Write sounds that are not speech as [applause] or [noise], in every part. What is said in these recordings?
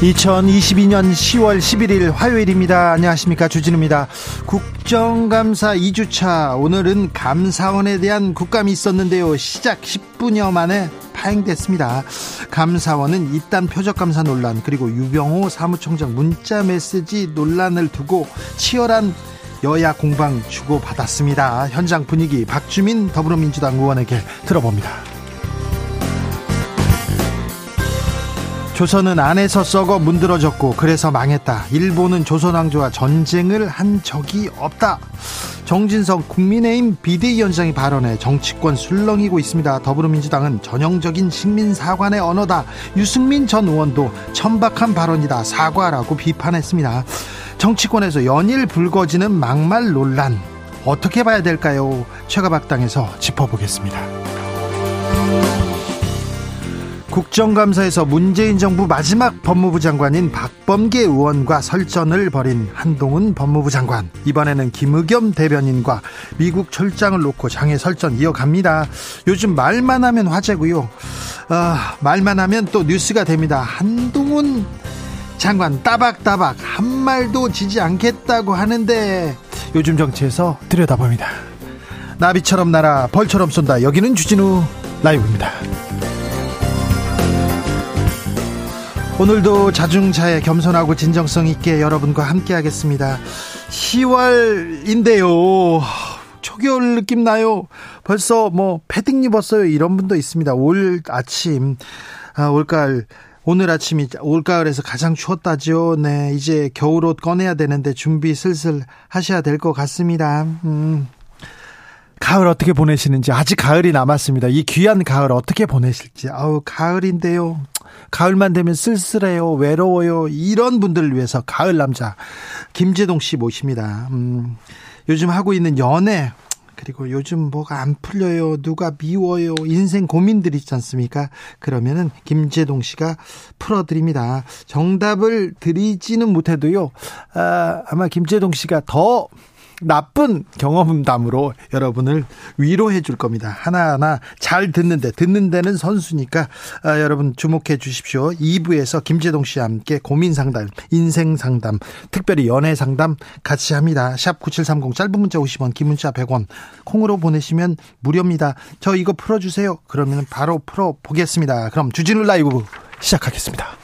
2022년 10월 11일 화요일입니다. 안녕하십니까. 주진우입니다. 국정감사 2주차. 오늘은 감사원에 대한 국감이 있었는데요. 시작 10분여 만에 파행됐습니다. 감사원은 이딴 표적감사 논란 그리고 유병호 사무총장 문자 메시지 논란을 두고 치열한 여야 공방 주고받았습니다. 현장 분위기 박주민 더불어민주당 의원에게 들어봅니다. 조선은 안에서 썩어 문드러졌고 그래서 망했다. 일본은 조선왕조와 전쟁을 한 적이 없다. 정진석 국민의힘 비대위원장이 발언해 정치권 술렁이고 있습니다. 더불어민주당은 전형적인 식민사관의 언어다. 유승민 전 의원도 천박한 발언이다. 사과라고 비판했습니다. 정치권에서 연일 불거지는 막말 논란 어떻게 봐야 될까요? 최가박당에서 짚어보겠습니다. 국정감사에서 문재인 정부 마지막 법무부 장관인 박범계 의원과 설전을 벌인 한동훈 법무부 장관. 이번에는 김의겸 대변인과 미국 철장을 놓고 장애 설전 이어갑니다. 요즘 말만 하면 화제고요. 아, 말만 하면 또 뉴스가 됩니다. 한동훈 장관 따박따박 한 말도 지지 않겠다고 하는데 요즘 정치에서 들여다봅니다. 나비처럼 날아 벌처럼 쏜다. 여기는 주진우 라이브입니다. 오늘도 자중차에 겸손하고 진정성 있게 여러분과 함께 하겠습니다. 10월인데요. 초겨울 느낌 나요. 벌써 뭐 패딩 입었어요. 이런 분도 있습니다. 올 아침, 아, 올가을, 오늘 아침이 올가을에서 가장 추웠다죠. 네, 이제 겨울옷 꺼내야 되는데 준비 슬슬 하셔야 될 것 같습니다. 음. 가을 어떻게 보내시는지 아직 가을이 남았습니다. 이 귀한 가을 어떻게 보내실지. 아우 가을인데요. 가을만 되면 쓸쓸해요, 외로워요. 이런 분들을 위해서 가을 남자 김재동 씨 모십니다. 음, 요즘 하고 있는 연애 그리고 요즘 뭐가 안 풀려요. 누가 미워요. 인생 고민들 있지 않습니까? 그러면은 김재동 씨가 풀어드립니다. 정답을 드리지는 못해도요. 아, 아마 김재동 씨가 더 나쁜 경험담으로 여러분을 위로해 줄 겁니다. 하나하나 잘 듣는데 듣는 데는 선수니까 아, 여러분 주목해 주십시오. 2부에서 김재동 씨와 함께 고민 상담, 인생 상담, 특별히 연애 상담 같이 합니다. 샵 9730 짧은 문자 50원, 긴 문자 100원. 콩으로 보내시면 무료입니다. 저 이거 풀어 주세요. 그러면 바로 풀어 보겠습니다. 그럼 주진우 라이브 시작하겠습니다.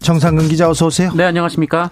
정상근 기자 어서 오세요. 네, 안녕하십니까?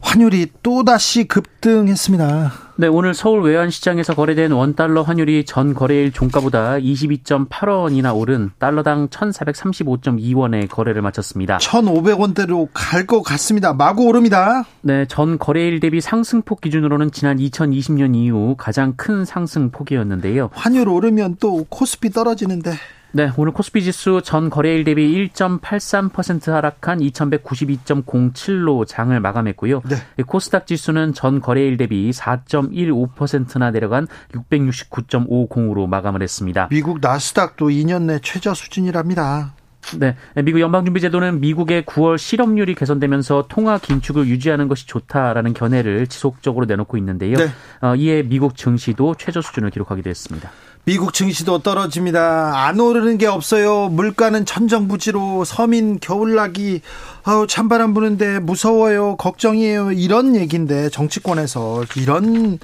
환율이 또다시 급등했습니다. 네, 오늘 서울 외환시장에서 거래된 원달러 환율이 전 거래일 종가보다 22.8원이나 오른 달러당 1,435.2원에 거래를 마쳤습니다. 1,500원대로 갈 것 같습니다. 마구 오릅니다. 네, 전 거래일 대비 상승폭 기준으로는 지난 2020년 이후 가장 큰 상승폭이었는데요. 환율 오르면 또 코스피 떨어지는데. 네, 오늘 코스피 지수 전 거래일 대비 1.83% 하락한 2192.07로 장을 마감했고요. 네. 코스닥 지수는 전 거래일 대비 4.15%나 내려간 669.50으로 마감을 했습니다. 미국 나스닥도 2년 내 최저 수준이랍니다. 네. 미국 연방준비제도는 미국의 9월 실업률이 개선되면서 통화 긴축을 유지하는 것이 좋다라는 견해를 지속적으로 내놓고 있는데요. 네. 어, 이에 미국 증시도 최저 수준을 기록하기도 했습니다. 미국 증시도 떨어집니다. 안 오르는 게 없어요. 물가는 천정부지로 서민 겨울나기 아우 찬바람 부는데 무서워요. 걱정이에요. 이런 얘기인데 정치권에서 이런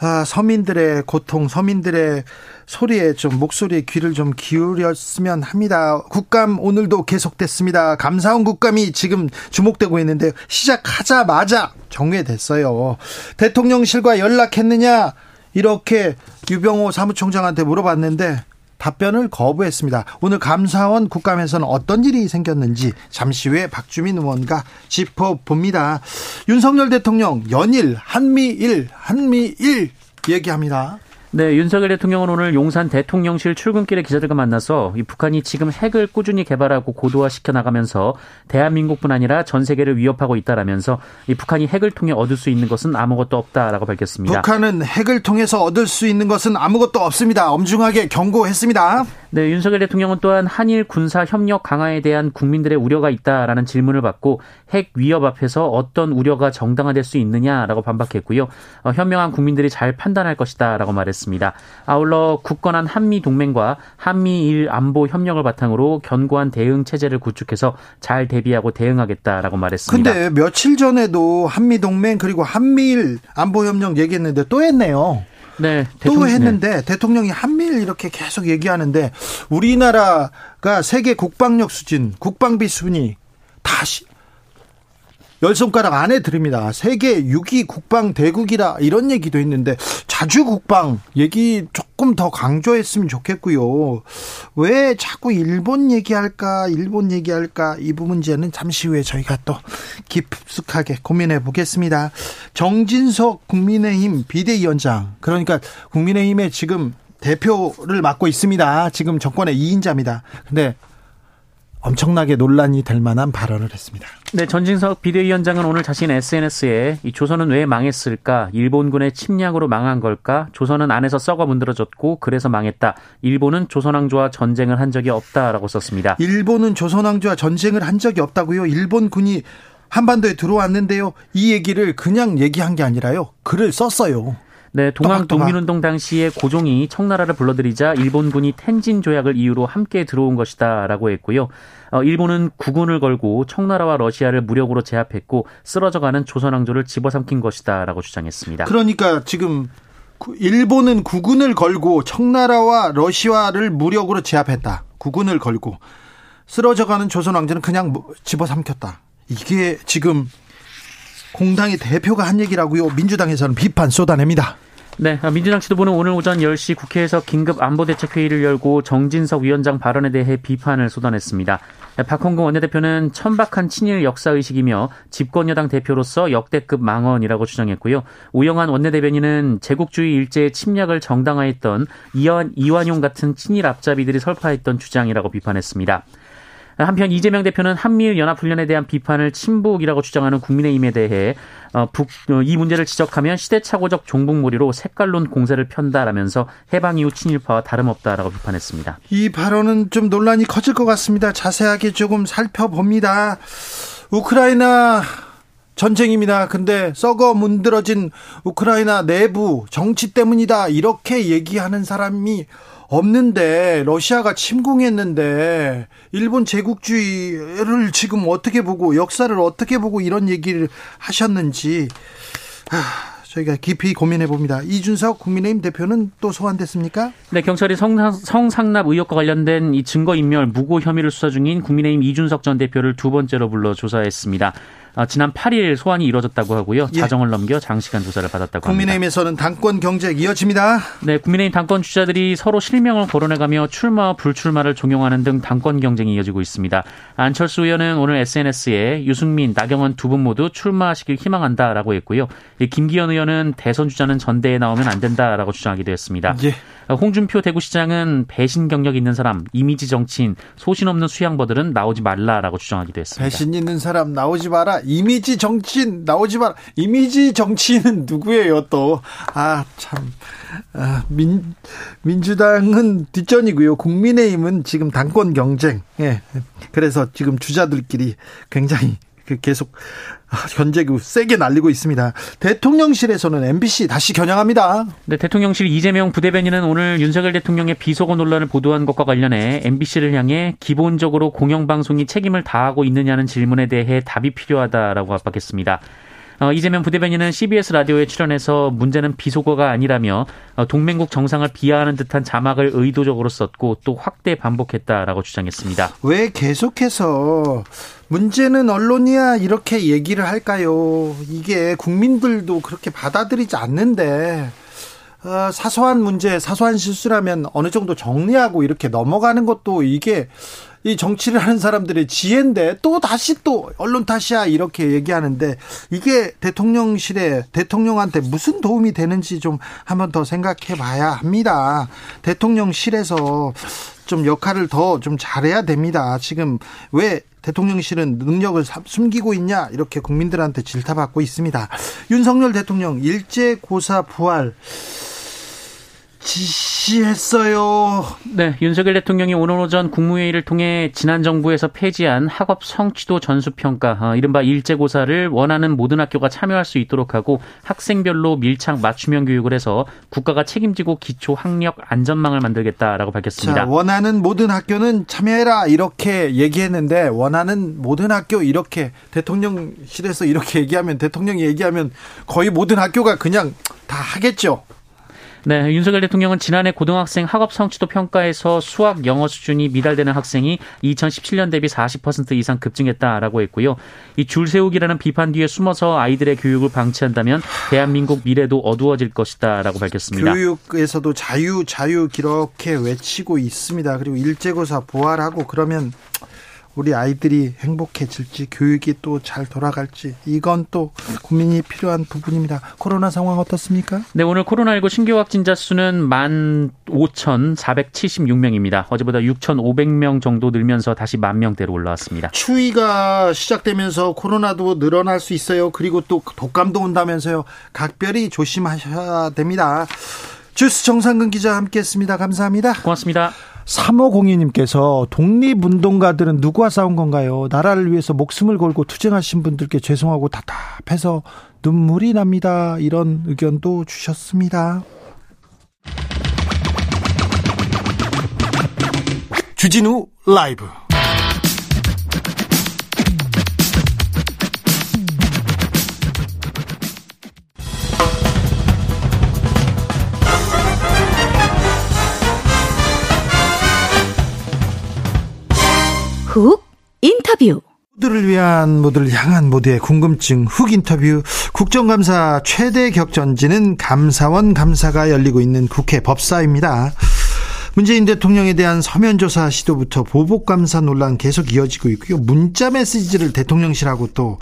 아, 서민들의 고통, 서민들의 소리에 좀 목소리에 귀를 좀 기울였으면 합니다. 국감 오늘도 계속됐습니다. 감사원 국감이 지금 주목되고 있는데 시작하자마자 정회됐어요. 대통령실과 연락했느냐? 이렇게 유병호 사무총장한테 물어봤는데 답변을 거부했습니다. 오늘 감사원 국감에서는 어떤 일이 생겼는지 잠시 후에 박주민 의원과 짚어봅니다. 윤석열 대통령 연일 한미일 한미일 얘기합니다. 네, 윤석열 대통령은 오늘 용산 대통령실 출근길에 기자들과 만나서 이 북한이 지금 핵을 꾸준히 개발하고 고도화시켜 나가면서 대한민국뿐 아니라 전 세계를 위협하고 있다라면서 이 북한이 핵을 통해 얻을 수 있는 것은 아무것도 없다라고 밝혔습니다. 북한은 핵을 통해서 얻을 수 있는 것은 아무것도 없습니다. 엄중하게 경고했습니다. 네, 윤석열 대통령은 또한 한일 군사 협력 강화에 대한 국민들의 우려가 있다라는 질문을 받고 핵 위협 앞에서 어떤 우려가 정당화될 수 있느냐라고 반박했고요. 어, 현명한 국민들이 잘 판단할 것이다라고 말했습니다. 아울러 굳건한 한미 동맹과 한미일 안보 협력을 바탕으로 견고한 대응 체제를 구축해서 잘 대비하고 대응하겠다라고 말했습니다. 근데 며칠 전에도 한미 동맹 그리고 한미일 안보 협력 얘기했는데 또 했네요. 네, 또 했는데 네. 대통령이 한미일 이렇게 계속 얘기하는데 우리나라가 세계 국방력 수준, 국방비 순위 다시 열 손가락 안에 들립니다. 세계 6위 국방 대국이라 이런 얘기도 했는데 자주 국방 얘기 조금 더 강조했으면 좋겠고요. 왜 자꾸 일본 얘기할까? 일본 얘기할까? 이 문제는 잠시 후에 저희가 또 깊숙하게 고민해 보겠습니다. 정진석 국민의힘 비대위원장 그러니까 국민의힘의 지금 대표를 맡고 있습니다. 지금 정권의 2인자입니다. 근데 엄청나게 논란이 될 만한 발언을 했습니다. 네, 전진석 비대위원장은 오늘 자신 SNS에 이 조선은 왜 망했을까? 일본군의 침략으로 망한 걸까? 조선은 안에서 썩어 문드러졌고 그래서 망했다. 일본은 조선왕조와 전쟁을 한 적이 없다라고 썼습니다. 일본은 조선왕조와 전쟁을 한 적이 없다고요? 일본군이 한반도에 들어왔는데요. 이 얘기를 그냥 얘기한 게 아니라요. 글을 썼어요. 네, 동학 독민운동 당시에 고종이 청나라를 불러들이자 일본군이 텐진 조약을 이유로 함께 들어온 것이다라고 했고요. 어, 일본은 구군을 걸고 청나라와 러시아를 무력으로 제압했고 쓰러져가는 조선 왕조를 집어삼킨 것이다라고 주장했습니다. 그러니까 지금 일본은 구군을 걸고 청나라와 러시아를 무력으로 제압했다. 구군을 걸고 쓰러져가는 조선 왕조는 그냥 뭐 집어삼켰다. 이게 지금 공당의 대표가 한 얘기라고요. 민주당에서는 비판 쏟아냅니다. 네, 민주당 지도부는 오늘 오전 10시 국회에서 긴급 안보대책회의를 열고 정진석 위원장 발언에 대해 비판을 쏟아냈습니다. 박홍근 원내대표는 천박한 친일 역사의식이며 집권여당 대표로서 역대급 망언이라고 주장했고요. 우영한 원내대변인은 제국주의 일제의 침략을 정당화했던 이완, 이완용 같은 친일 앞잡이들이 설파했던 주장이라고 비판했습니다. 한편 이재명 대표는 한미일 연합훈련에 대한 비판을 친북이라고 주장하는 국민의힘에 대해 어, 북, 어, 이 문제를 지적하면 시대착오적 종북몰이로 색깔론 공세를 편다라면서 해방 이후 친일파와 다름없다라고 비판했습니다. 이 발언은 좀 논란이 커질 것 같습니다. 자세하게 조금 살펴봅니다. 우크라이나 전쟁입니다. 근데 썩어 문드러진 우크라이나 내부 정치 때문이다. 이렇게 얘기하는 사람이 없는데 러시아가 침공했는데 일본 제국주의를 지금 어떻게 보고 역사를 어떻게 보고 이런 얘기를 하셨는지 아, 저희가 깊이 고민해 봅니다. 이준석 국민의힘 대표는 또 소환됐습니까? 네, 경찰이 성, 성상납 의혹과 관련된 이 증거 인멸 무고 혐의를 수사 중인 국민의힘 이준석 전 대표를 두 번째로 불러 조사했습니다. 아, 지난 8일 소환이 이뤄졌다고 하고요. 예. 자정을 넘겨 장시간 조사를 받았다고 합니다. 국민의힘에서는 당권 경쟁 이어집니다. 네, 국민의힘 당권 주자들이 서로 실명을 거론해가며 출마와 불출마를 종용하는 등 당권 경쟁이 이어지고 있습니다. 안철수 의원은 오늘 SNS에 유승민, 나경원 두 분 모두 출마하시길 희망한다라고 했고요. 김기현 의원은 대선 주자는 전대에 나오면 안 된다라고 주장하기도 했습니다. 예. 홍준표 대구시장은 배신 경력 있는 사람, 이미지 정치인, 소신 없는 수양버들은 나오지 말라라고 주장하기도 했습니다. 배신 있는 사람 나오지 마라. 이미지 정치인 나오지 마라. 이미지 정치인은 누구예요 또? 아 참. 아, 민 민주당은 뒷전이고요. 국민의힘은 지금 당권 경쟁. 예. 그래서 지금 주자들끼리 굉장히 그 계속 견제구 세게 날리고 있습니다. 대통령실에서는 MBC 다시 겨냥합니다. 네, 대통령실 이재명 부대변인은 오늘 윤석열 대통령의 비속어 논란을 보도한 것과 관련해 MBC를 향해 기본적으로 공영방송이 책임을 다하고 있느냐는 질문에 대해 답이 필요하다라고 압박했습니다. 어, 이재명 부대변인은 CBS 라디오에 출연해서 문제는 비속어가 아니라며 어, 동맹국 정상을 비하하는 듯한 자막을 의도적으로 썼고 또 확대 반복했다라고 주장했습니다. 왜 계속해서 문제는 언론이야 이렇게 얘기를 할까요? 이게 국민들도 그렇게 받아들이지 않는데 어, 사소한 문제, 사소한 실수라면 어느 정도 정리하고 이렇게 넘어가는 것도 이게 이 정치를 하는 사람들의 지혜인데 또 다시 또 언론 탓이야 이렇게 얘기하는데 이게 대통령실에 대통령한테 무슨 도움이 되는지 좀 한번 더 생각해 봐야 합니다. 대통령실에서 좀 역할을 더 좀 잘해야 됩니다. 지금 왜 대통령실은 능력을 숨기고 있냐 이렇게 국민들한테 질타받고 있습니다. 윤석열 대통령 일제 고사 부활 지시했어요. 네, 윤석열 대통령이 오늘 오전 국무회의를 통해 지난 정부에서 폐지한 학업 성취도 전수평가, 어, 이른바 일제고사를 원하는 모든 학교가 참여할 수 있도록 하고 학생별로 밀착 맞춤형 교육을 해서 국가가 책임지고 기초 학력 안전망을 만들겠다라고 밝혔습니다. 자, 원하는 모든 학교는 참여해라 이렇게 얘기했는데 원하는 모든 학교 이렇게 대통령실에서 이렇게 얘기하면 대통령이 얘기하면 거의 모든 학교가 그냥 다 하겠죠. 네, 윤석열 대통령은 지난해 고등학생 학업 성취도 평가에서 수학 영어 수준이 미달되는 학생이 2017년 대비 40% 이상 급증했다라고 했고요. 이 줄 세우기라는 비판 뒤에 숨어서 아이들의 교육을 방치한다면 대한민국 미래도 어두워질 것이다라고 밝혔습니다. 교육에서도 자유 자유 이렇게 외치고 있습니다. 그리고 일제고사 부활하고 그러면 우리 아이들이 행복해질지 교육이 또 잘 돌아갈지 이건 또 고민이 필요한 부분입니다. 코로나 상황 어떻습니까? 네, 오늘 코로나19 신규 확진자 수는 15,476명입니다. 어제보다 6,500명 정도 늘면서 다시 만 명대로 올라왔습니다. 추위가 시작되면서 코로나도 늘어날 수 있어요. 그리고 또 독감도 온다면서요. 각별히 조심하셔야 됩니다. 주스 정상근 기자 함께했습니다. 감사합니다. 고맙습니다. 3502님께서 독립운동가들은 누구와 싸운 건가요? 나라를 위해서 목숨을 걸고 투쟁하신 분들께 죄송하고 답답해서 눈물이 납니다. 이런 의견도 주셨습니다. 주진우 라이브 훅 인터뷰 모두를 위한 모두를 향한 모두의 궁금증 훅 인터뷰 국정감사 최대 격전지는 감사원 감사가 열리고 있는 국회 법사입니다. 문재인 대통령에 대한 서면 조사 시도부터 보복 감사 논란 계속 이어지고 있고요. 문자 메시지를 대통령실하고 또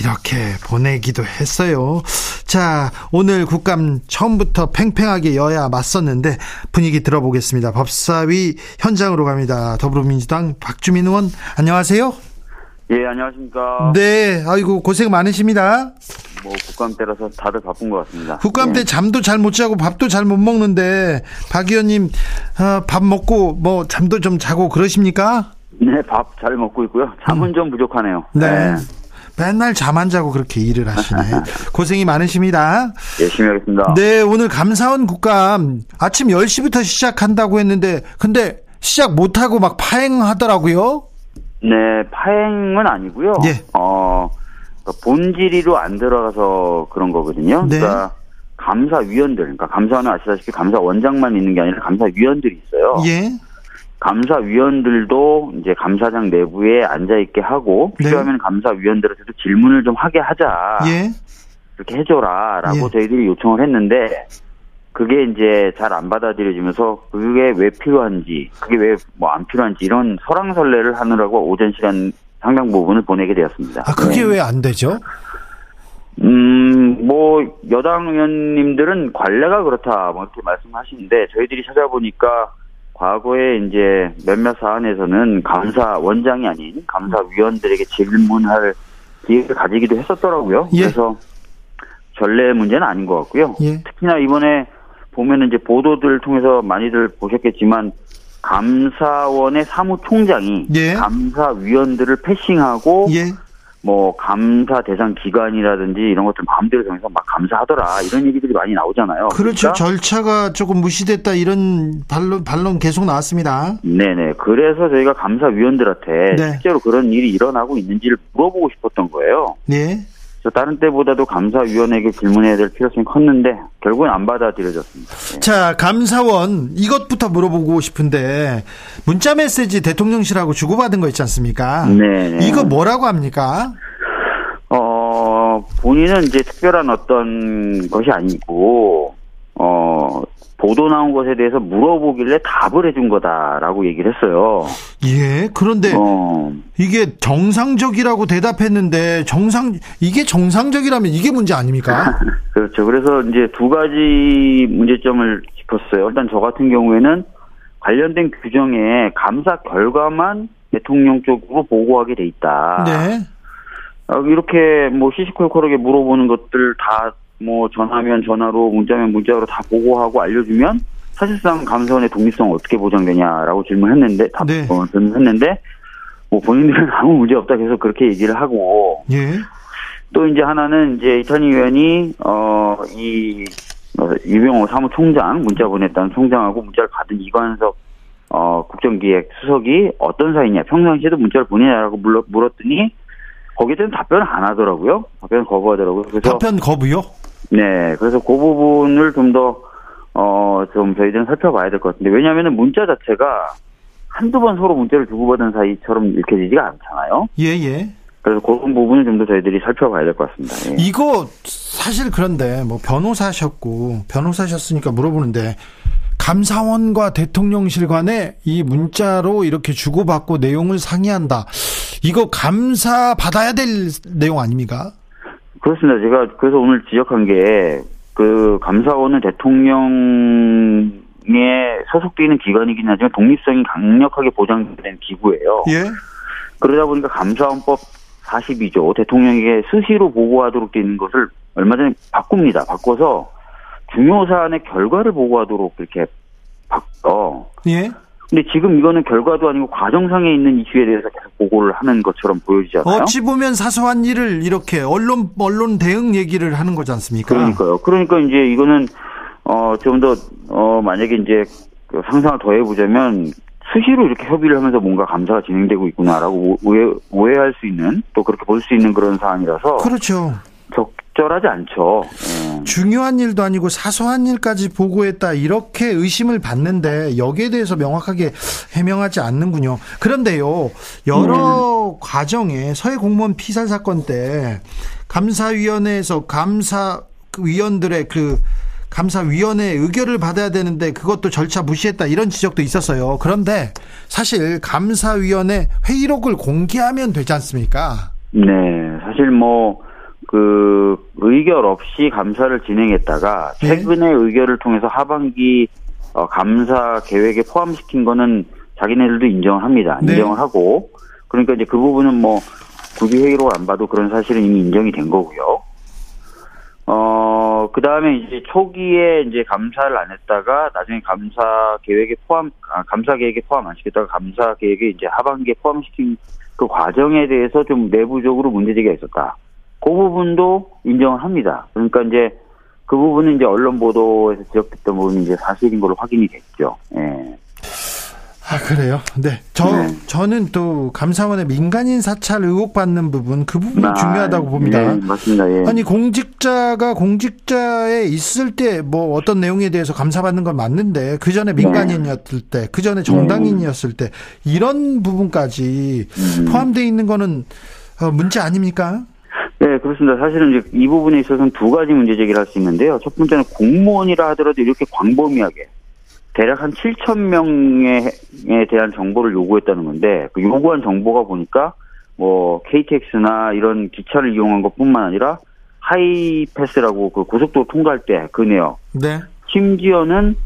이렇게 보내기도 했어요. 자, 오늘 국감 처음부터 팽팽하게 여야 맞섰는데 분위기 들어보겠습니다. 법사위 현장으로 갑니다. 더불어민주당 박주민 의원, 안녕하세요. 예, 안녕하십니까. 네, 아이고, 고생 많으십니다. 뭐, 국감 때라서 다들 바쁜 것 같습니다. 국감 때 예. 잠도 잘 못 자고 밥도 잘 못 먹는데, 박 의원님, 어, 밥 먹고, 뭐, 잠도 좀 자고 그러십니까? 네, 밥 잘 먹고 있고요. 잠은 음. 좀 부족하네요. 네. 네. 맨날 잠 안 자고 그렇게 일을 하시네. [laughs] 고생이 많으십니다. 열심히 하겠습니다. 네, 오늘 감사원 국감 아침 10시부터 시작한다고 했는데, 근데 시작 못하고 막 파행하더라고요? 네, 파행은 아니고요. 예. 어, 그러니까 본질이로 안 들어가서 그런 거거든요. 네. 그러니까 감사위원들, 그러니까 감사원은 아시다시피 감사원장만 있는 게 아니라 감사위원들이 있어요. 예. 감사위원들도 이제 감사장 내부에 앉아 있게 하고 네. 필요하면 네. 감사위원들한테도 질문을 좀 하게 하자. 예. 그렇게 해줘라 라고 예. 저희들이 요청을 했는데 그게 이제 잘 안 받아들여지면서 그게 왜 필요한지, 그게 왜 뭐 안 필요한지 이런 설랑설레를 하느라고 오전 시간 상당 부분을 보내게 되었습니다. 아, 그게 네. 왜안 되죠? 음, 뭐, 여당 의원님들은 관례가 그렇다, 뭐, 이렇게 말씀하시는데, 저희들이 찾아보니까, 과거에 이제 몇몇 사안에서는 감사 원장이 아닌 감사위원들에게 질문할 기회를 가지기도 했었더라고요. 예. 그래서 전례 문제는 아닌 것 같고요. 예. 특히나 이번에 보면은 이제 보도들 통해서 많이들 보셨겠지만 감사원의 사무총장이 예. 감사위원들을 패싱하고 예. 뭐 감사 대상 기관이라든지 이런 것들 마음대로 정해서 막 감사하더라 이런 얘기들이 많이 나오잖아요. 그렇죠. 그러니까 절차가 조금 무시됐다 이런 반론 반론 계속 나왔습니다. 네네. 그래서 저희가 감사위원들한테 네. 실제로 그런 일이 일어나고 있는지를 물어보고 싶었던 거예요. 네. 다른 때보다도 감사위원에게 질문해야 될 필요성이 컸는데 결국은 안 받아들여졌습니다. 네. 자, 감사원 이것부터 물어보고 싶은데 문자 메시지 대통령실하고 주고받은 거 있지 않습니까? 네. 이거 뭐라고 합니까? 어, 본인은 이제 특별한 어떤 것이 아니고 어, 보도 나온 것에 대해서 물어보길래 답을 해준 거다라고 얘기를 했어요. 예, 그런데 어. 이게 정상적이라고 대답했는데 정상 이게 정상적이라면 이게 문제 아닙니까? [laughs] 그렇죠. 그래서 이제 두 가지 문제점을 짚었어요. 일단 저 같은 경우에는 관련된 규정에 감사 결과만 대통령 쪽으로 보고하게 돼 있다. 네. 어, 이렇게 뭐 시시콜콜하게 물어보는 것들 다 뭐 전화면 전화로 문자면 문자로 다 보고하고 알려주면 사실상 감사원의 독립성 어떻게 보장되냐라고 질문했는데 답 네. 어, 질문했는데 뭐 본인들은 [laughs] 아무 문제 없다 계속 그렇게 얘기를 하고 예. 또 이제 하나는 이제 이탄희 의원이 어이 어, 유병호 사무총장 문자 보냈다는 총장하고 문자를 받은 이관석 어 국정기획 수석이 어떤 사이냐 평상시에도 문자를 보내냐라고 물었더니 거기에 대한 답변을 안 하더라고요. 답변 거부하더라고요. 그래서 답변 거부요? 네, 그래서 그 부분을 좀 더, 어, 좀 저희들은 살펴봐야 될 것 같은데, 왜냐하면 문자 자체가 한두 번 서로 문자를 주고받은 사이처럼 읽혀지지가 않잖아요. 예, 예. 그래서 그런 부분을 좀 더 저희들이 살펴봐야 될 것 같습니다. 예. 이거 사실 그런데 뭐 변호사셨고, 변호사셨으니까 물어보는데, 감사원과 대통령실 간에 이 문자로 이렇게 주고받고 내용을 상의한다. 이거 감사 받아야 될 내용 아닙니까? 그렇습니다. 제가 그래서 오늘 지적한 게 그 감사원은 대통령에 소속되어 있는 기관이긴 하지만 독립성이 강력하게 보장된 기구예요. 예. 그러다 보니까 감사원법 42조 대통령에게 수시로 보고하도록 되어 있는 것을 얼마 전에 바꿉니다. 바꿔서 중요 사안의 결과를 보고하도록 이렇게 바꿔. 예. 근데 지금 이거는 결과도 아니고 과정상에 있는 이슈에 대해서 계속 보고를 하는 것처럼 보여지잖아요. 어찌 보면 사소한 일을 이렇게 언론 언론 대응 얘기를 하는 거지 않습니까? 그러니까요. 그러니까 이제 이거는 어좀 더어 만약에 이제 그 상상을 더 해 보자면 수시로 이렇게 협의를 하면서 뭔가 감사가 진행되고 있구나라고 오해, 오해할 수 있는 또 그렇게 볼 수 있는 그런 사안이라서 그렇죠. 적절하지 않죠. 예. 중요한 일도 아니고 사소한 일까지 보고했다 이렇게 의심을 받는데 여기에 대해서 명확하게 해명하지 않는군요. 그런데요 여러 음. 과정에 서해 공무원 피살 사건 때 감사위원회에서 감사 위원들의 그 감사위원회 의결을 받아야 되는데 그것도 절차 무시했다 이런 지적도 있었어요. 그런데 사실 감사위원회 회의록을 공개하면 되지 않습니까? 네, 사실 뭐 그 의결 없이 감사를 진행했다가 네. 최근에 네. 의결을 통해서 하반기 어, 감사 계획에 포함시킨 거는 자기네들도 인정을 합니다. 네. 인정을 하고 그러니까 이제 그 부분은 뭐 구비 회의로 안 봐도 그런 사실은 이미 인정이 된 거고요. 어, 그 다음에 이제 초기에 이제 감사를 안 했다가 나중에 감사 계획에 포함, 아, 감사 계획에 포함 안 시켰다가 감사 계획에 이제 하반기에 포함시킨 그 과정에 대해서 좀 내부적으로 문제제기가 있었다. 그 부분도 인정을 합니다. 그러니까 이제 그 부분은 이제 언론 보도에서 지적됐던 부분이 이제 사실인 걸로 확인이 됐죠. 예. 아 그래요? 네. 저 네. 저는 또 감사원의 민간인 사찰 의혹 받는 부분 그 부분이 아, 중요하다고 봅니다. 네, 맞습니다. 예. 아니 공직자가 공직자에 있을 때 뭐 어떤 내용에 대해서 감사받는 건 맞는데 그 전에 네. 민간인이었을 네. 때, 그 전에 정당인이었을 때 이런 부분까지 음. 포함되어 있는 거는 어, 문제 아닙니까? 네, 그렇습니다. 사실은 이제 이 부분에 있어서는 두 가지 문제 제기를 할 수 있는데요. 첫 번째는 공무원이라 하더라도 이렇게 광범위하게 대략 한 7천 명에 대한 정보를 요구했다는 건데 그 요구한 정보가 보니까 뭐 KTX나 이런 기차를 이용한 것뿐만 아니라 하이패스라고 그 고속도로 통과할 때 그 내역. 네. 심지어는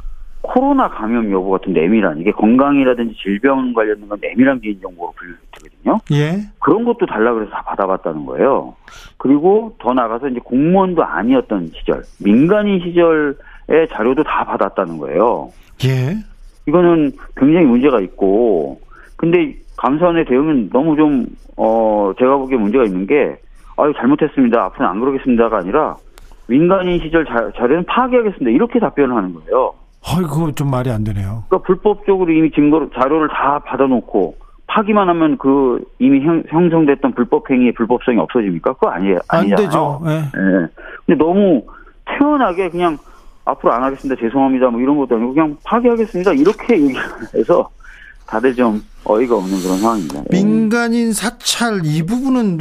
코로나 감염 여부 같은 내밀한 이게 건강이라든지 질병 관련된 건 내밀한 개인 정보로 분류되거든요. 예. 그런 것도 달라 그래서 다 받아봤다는 거예요. 그리고 더 나가서 이제 공무원도 아니었던 시절, 민간인 시절의 자료도 다 받았다는 거예요. 예. 이거는 굉장히 문제가 있고, 근데 감사원의 대응은 너무 좀, 어, 제가 보기에 문제가 있는 게, 아유, 잘못했습니다. 앞으로는 안 그러겠습니다가 아니라, 민간인 시절 자, 자료는 파괴하겠습니다. 이렇게 답변을 하는 거예요. 아이고, 좀 말이 안 되네요. 그러니까 불법적으로 이미 증거, 자료를 다 받아놓고, 파기만 하면 그 이미 형, 성됐던 불법 행위의 불법성이 없어집니까? 그거 아니에요. 아니잖아요. 안 되죠. 네. 네. 근데 너무 태연하게 그냥 앞으로 안 하겠습니다. 죄송합니다. 뭐 이런 것도 아니고 그냥 파기하겠습니다. 이렇게 얘기해서 다들 좀 어이가 없는 그런 상황입니다. 예. 민간인 사찰 이 부분은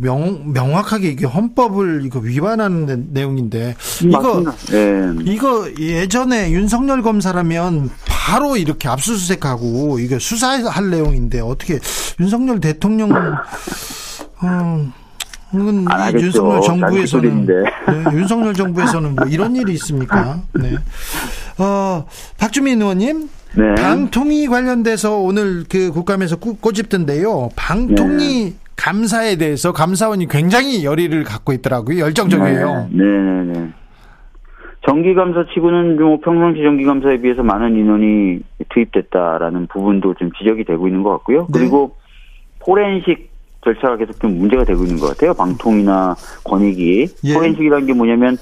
명, 명확하게 이게 헌법을 이거 위반하는 내용인데 이거 네. 이거 예전에 윤석열 검사라면 바로 이렇게 압수수색하고 이게 수사할 내용인데 어떻게 윤석열 대통령 음, 이건 윤석열 정부에서는 네, 윤석열 정부에서는 뭐 이런 일이 있습니까? 네. 어, 박주민 의원님 네. 방통위 관련돼서 오늘 그 국감에서 꼬집던데요. 방통위 네. 감사에 대해서 감사원이 굉장히 열의를 갖고 있더라고요. 열정적이에요. 네, 네, 네. 정기감사 치고는 뭐 평상시 정기감사에 비해서 많은 인원이 투입됐다라는 부분도 좀 지적이 되고 있는 것 같고요. 네. 그리고 포렌식 절차가 계속 좀 문제가 되고 있는 것 같아요. 방통이나 권익이. 예. 포렌식이라는 게 뭐냐면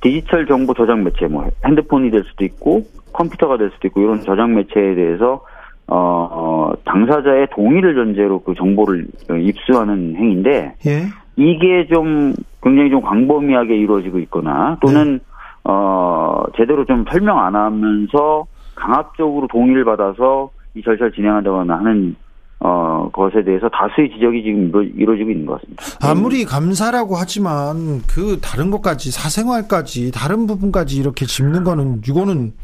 디지털 정보 저장 매체, 뭐 핸드폰이 될 수도 있고 컴퓨터가 될 수도 있고 이런 저장 매체에 대해서 어, 어 당사자의 동의를 전제로 그 정보를 입수하는 행위인데 예. 이게 좀 굉장히 좀 광범위하게 이루어지고 있거나 또는 네. 어 제대로 좀 설명 안 하면서 강압적으로 동의를 받아서 이 절차를 진행한다거나 하는 어, 것에 대해서 다수의 지적이 지금 이루, 어지고 있는 것 같습니다. 아무리 감사라고 하지만 그 다른 것까지 사생활까지 다른 부분까지 이렇게 짚는 거는 이거는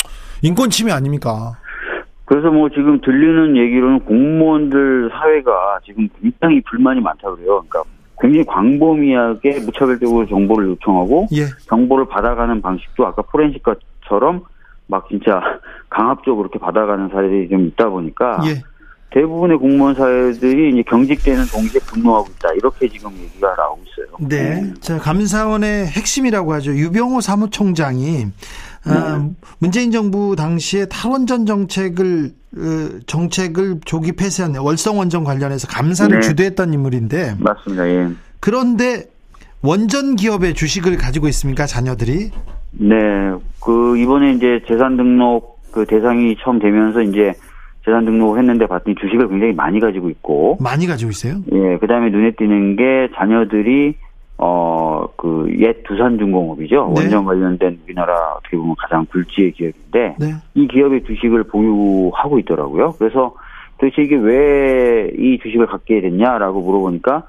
인권 침해 아닙니까? 그래서 뭐 지금 들리는 얘기로는 공무원들 사회가 지금 굉장히 불만이 많다 그래요. 그러니까 굉장히 광범위하게 무차별적으로 정보를 요청하고 예. 정보를 받아가는 방식도 아까 포렌식과처럼 막 진짜 강압적으로 이렇게 받아가는 사례들이 좀 있다 보니까 예. 대부분의 공무원 사회들이 이제 경직되는 동시에 분노하고 있다. 이렇게 지금 얘기가 나오고 있어요. 네. 네. 자, 감사원의 핵심이라고 하죠. 유병호 사무총장이 아, 네. 아, 문재인 정부 당시에 탈원전 정책을 어, 정책을 조기 폐쇄한 월성 원전 관련해서 감사를 네. 주도했던 인물인데 맞습니다. 예. 그런데 원전 기업의 주식을 가지고 있습니까 자녀들이? 네, 그 이번에 이제 재산 등록 그 대상이 처음 되면서 이제 재산 등록을 했는데 봤더니 주식을 굉장히 많이 가지고 있고 많이 가지고 있어요? 예, 그다음에 눈에 띄는 게 자녀들이 어 그 옛 두산중공업이죠 네. 원전 관련된 우리나라 어떻게 보면 가장 굴지의 기업인데 네. 이 기업의 주식을 보유하고 있더라고요. 그래서 도대체 이게 왜 이 주식을 갖게 됐냐라고 물어보니까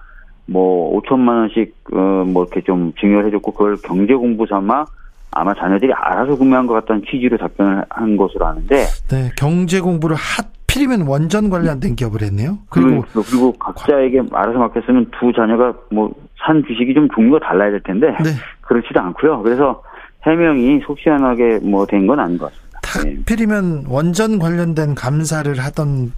뭐 5천만 원씩 어 뭐 이렇게 좀 증여를 해줬고 그걸 경제 공부 삼아 아마 자녀들이 알아서 구매한 것 같다는 취지로 답변을 한 것으로 아는데. 네, 경제 공부를 하필이면 원전 관련된 기업을 했네요. 그리고 그리고, 그리고 각자에게 알아서 맡겼으면 두 자녀가 뭐 산 주식이 좀 종류가 달라야 될 텐데 네. 그렇지도 않고요. 그래서 해명이 속 시원하게 뭐 된 건 아닌 것 같습니다. 하필이면 원전 관련된 감사를 하던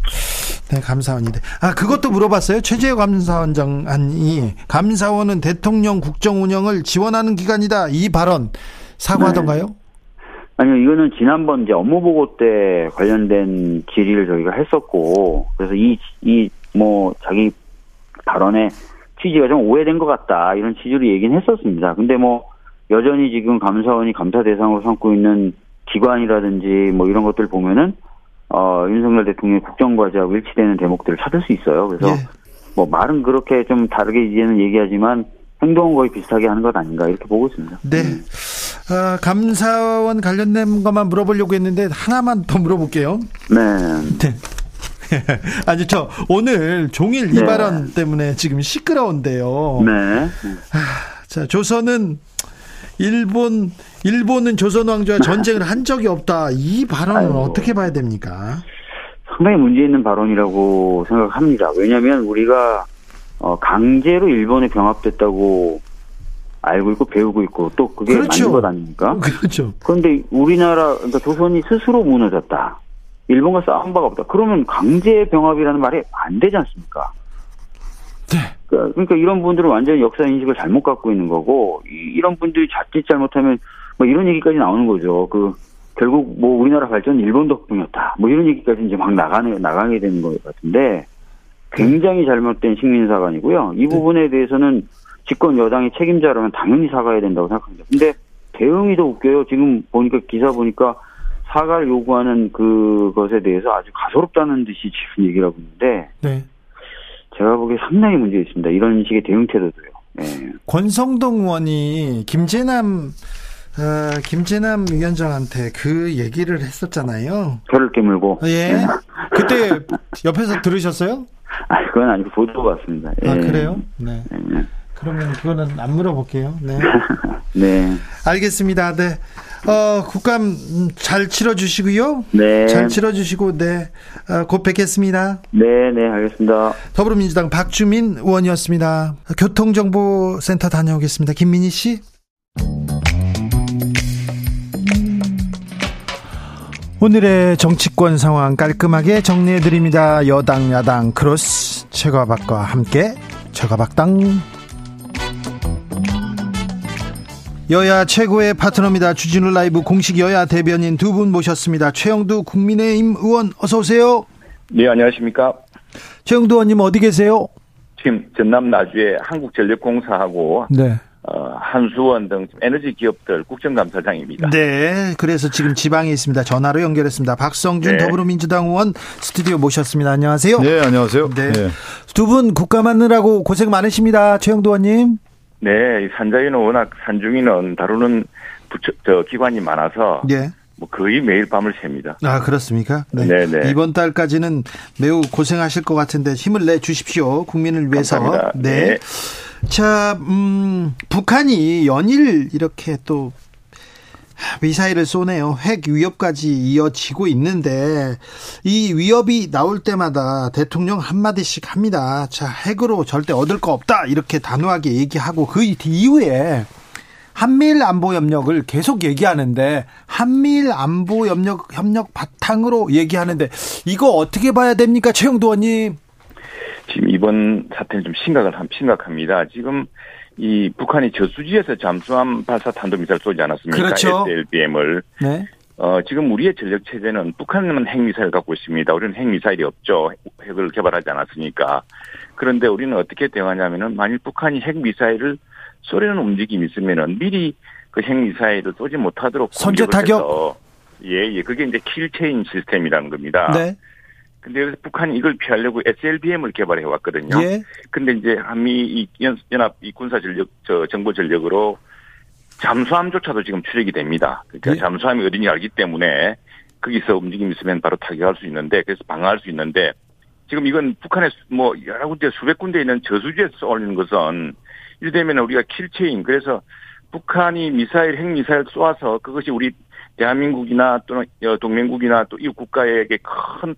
네, 감사원인데. 아, 그것도 물어봤어요. 최재형 감사원장이 감사원은 대통령 국정 운영을 지원하는 기관이다. 이 발언 사과하던가요? 네. 아니요, 이거는 지난번 이제 업무 보고 때 관련된 질의를 저희가 했었고, 그래서 이, 이, 뭐, 자기 발언에 취지가 좀 오해된 것 같다, 이런 취지로 얘기는 했었습니다. 근데 뭐, 여전히 지금 감사원이 감사 대상으로 삼고 있는 기관이라든지 뭐 이런 것들 보면은, 어, 윤석열 대통령의 국정과제하고 일치되는 대목들을 찾을 수 있어요. 그래서, 예. 뭐, 말은 그렇게 좀 다르게 이제는 얘기하지만, 행동은 거의 비슷하게 하는 것 아닌가, 이렇게 보고 있습니다. 네. 음. 어, 감사원 관련된 것만 물어보려고 했는데 하나만 더 물어볼게요. 네. 네. [laughs] 아니 저 오늘 종일 네. 이 발언 때문에 지금 시끄러운데요. 네. 아, 자 조선은 일본 일본은 조선 왕조와 전쟁을 한 적이 없다. 이 발언은 아이고. 어떻게 봐야 됩니까? 상당히 문제 있는 발언이라고 생각합니다. 왜냐하면 우리가 어, 강제로 일본에 병합됐다고 알고 있고 배우고 있고 또 그게 그렇죠. 맞는 것 아닙니까? 그렇죠. 그런데 우리나라 그러니까 조선이 스스로 무너졌다. 일본과 싸운 바가 없다. 그러면 강제 병합이라는 말이 안 되지 않습니까? 네. 그러니까, 그러니까 이런 분들은 완전히 역사 인식을 잘못 갖고 있는 거고 이, 런 분들이 자칫 잘못하면 뭐 이런 얘기까지 나오는 거죠. 그 결국 뭐 우리나라 발전 일본 덕분이었다. 뭐 이런 얘기까지 이제 막 나가네 나가게 되는 것 같은데 굉장히 잘못된 식민사관이고요. 이 부분에 대해서는 집권 여당이 책임자라면 당연히 사과해야 된다고 생각합니다. 근데 대응이 더 웃겨요. 지금 보니까 기사 보니까 사과를 요구하는 그것에 대해서 아주 가소롭다는 듯이 지금 얘기를 하고 있는데 네. 제가 보기에 상당히 문제 있습니다. 이런 식의 대응 태도도요. 네. 권성동 의원이 김재남 어, 김재남 위원장한테 그 얘기를 했었잖아요. 혀를 깨물고. 예. 네. 그때 옆에서 들으셨어요? 아, 그건 아니고 보도 같습니다. 예. 아, 그래요? 네. 네. 그러면 그거는 안 물어볼게요. 네. [laughs] 네. 알겠습니다. 네. 어, 국감 잘 치러주시고요. 네. 잘 치러주시고, 네. 어, 곧 뵙겠습니다. 네, 네, 알겠습니다. 더불어민주당 박주민 의원이었습니다. 교통정보센터 다녀오겠습니다. 김민희 씨. 오늘의 정치권 상황 깔끔하게 정리해 드립니다. 여당 야당 크로스 최가박과 함께 최가박당 여야 최고의 파트너입니다. 주진우 라이브 공식 여야 대변인 두 분 모셨습니다. 최형두 국민의힘 의원 어서 오세요. 네, 안녕하십니까? 최영두 의원님 어디 계세요? 지금 전남 나주에 한국전력공사하고 네. 어, 한수원 등 에너지 기업들 국정감사장입니다. 네, 그래서 지금 지방에 있습니다. 전화로 연결했습니다. 박성준 네. 더불어민주당 의원 스튜디오 모셨습니다. 안녕하세요. 네, 안녕하세요. 네. 네. 두분 국감하느라고 고생 많으십니다. 최영도 의원님. 네, 산자위는 워낙 산중위는 다루는 부처, 저 기관이 많아서 네. 뭐 거의 매일 밤을 셉니다. 아 그렇습니까? 네. 네네. 네. 이번 달까지는 매우 고생하실 것 같은데 힘을 내 주십시오. 국민을 위해서. 감사합니다. 네. 네. 자, 음, 북한이 연일 이렇게 또 미사일을 쏘네요. 핵 위협까지 이어지고 있는데 이 위협이 나올 때마다 대통령 한마디씩 합니다. 자, 핵으로 절대 얻을 거 없다. 이렇게 단호하게 얘기하고 그 이후에 한미일 안보 협력을 계속 얘기하는데 한미일 안보 협력 협력 바탕으로 얘기하는데 이거 어떻게 봐야 됩니까, 최영도 의원님? 지금 이번 사태는 좀 심각을 심각합니다. 지금 이 북한이 저수지에서 잠수함 발사 탄도미사일 쏘지 않았습니까? 그렇죠. SLBM을. 네. 어, 지금 우리의 전력 체제는 북한은 핵미사일 갖고 있습니다. 우리는 핵미사일이 없죠. 핵을 개발하지 않았으니까. 그런데 우리는 어떻게 대응하냐면은 만일 북한이 핵미사일을 쏘려는 움직임이 있으면은 미리 그 핵미사일을 쏘지 못하도록 선제 타격. 예, 예. 그게 이제 kill chain 시스템이라는 겁니다. 네. 근데 그래서 북한이 이걸 피하려고 SLBM을 개발해 왔거든요. 예. 근데 이제 한미 이 연합 이 군사 전력 저 정보 전력으로 잠수함조차도 지금 추적이 됩니다. 그러니까 예. 잠수함이 어딘지 알기 때문에 거기서 움직임 이 있으면 바로 타격할 수 있는데 그래서 방어할 수 있는데 지금 이건 북한에 뭐 여러 군데 수백 군데 있는 저수지에서 쏘는 것은 이를테면 우리가 kill chain 그래서 북한이 미사일 핵 미사일 쏘아서 그것이 우리 대한민국이나 또는 동맹국이나 또 이웃 국가에게 큰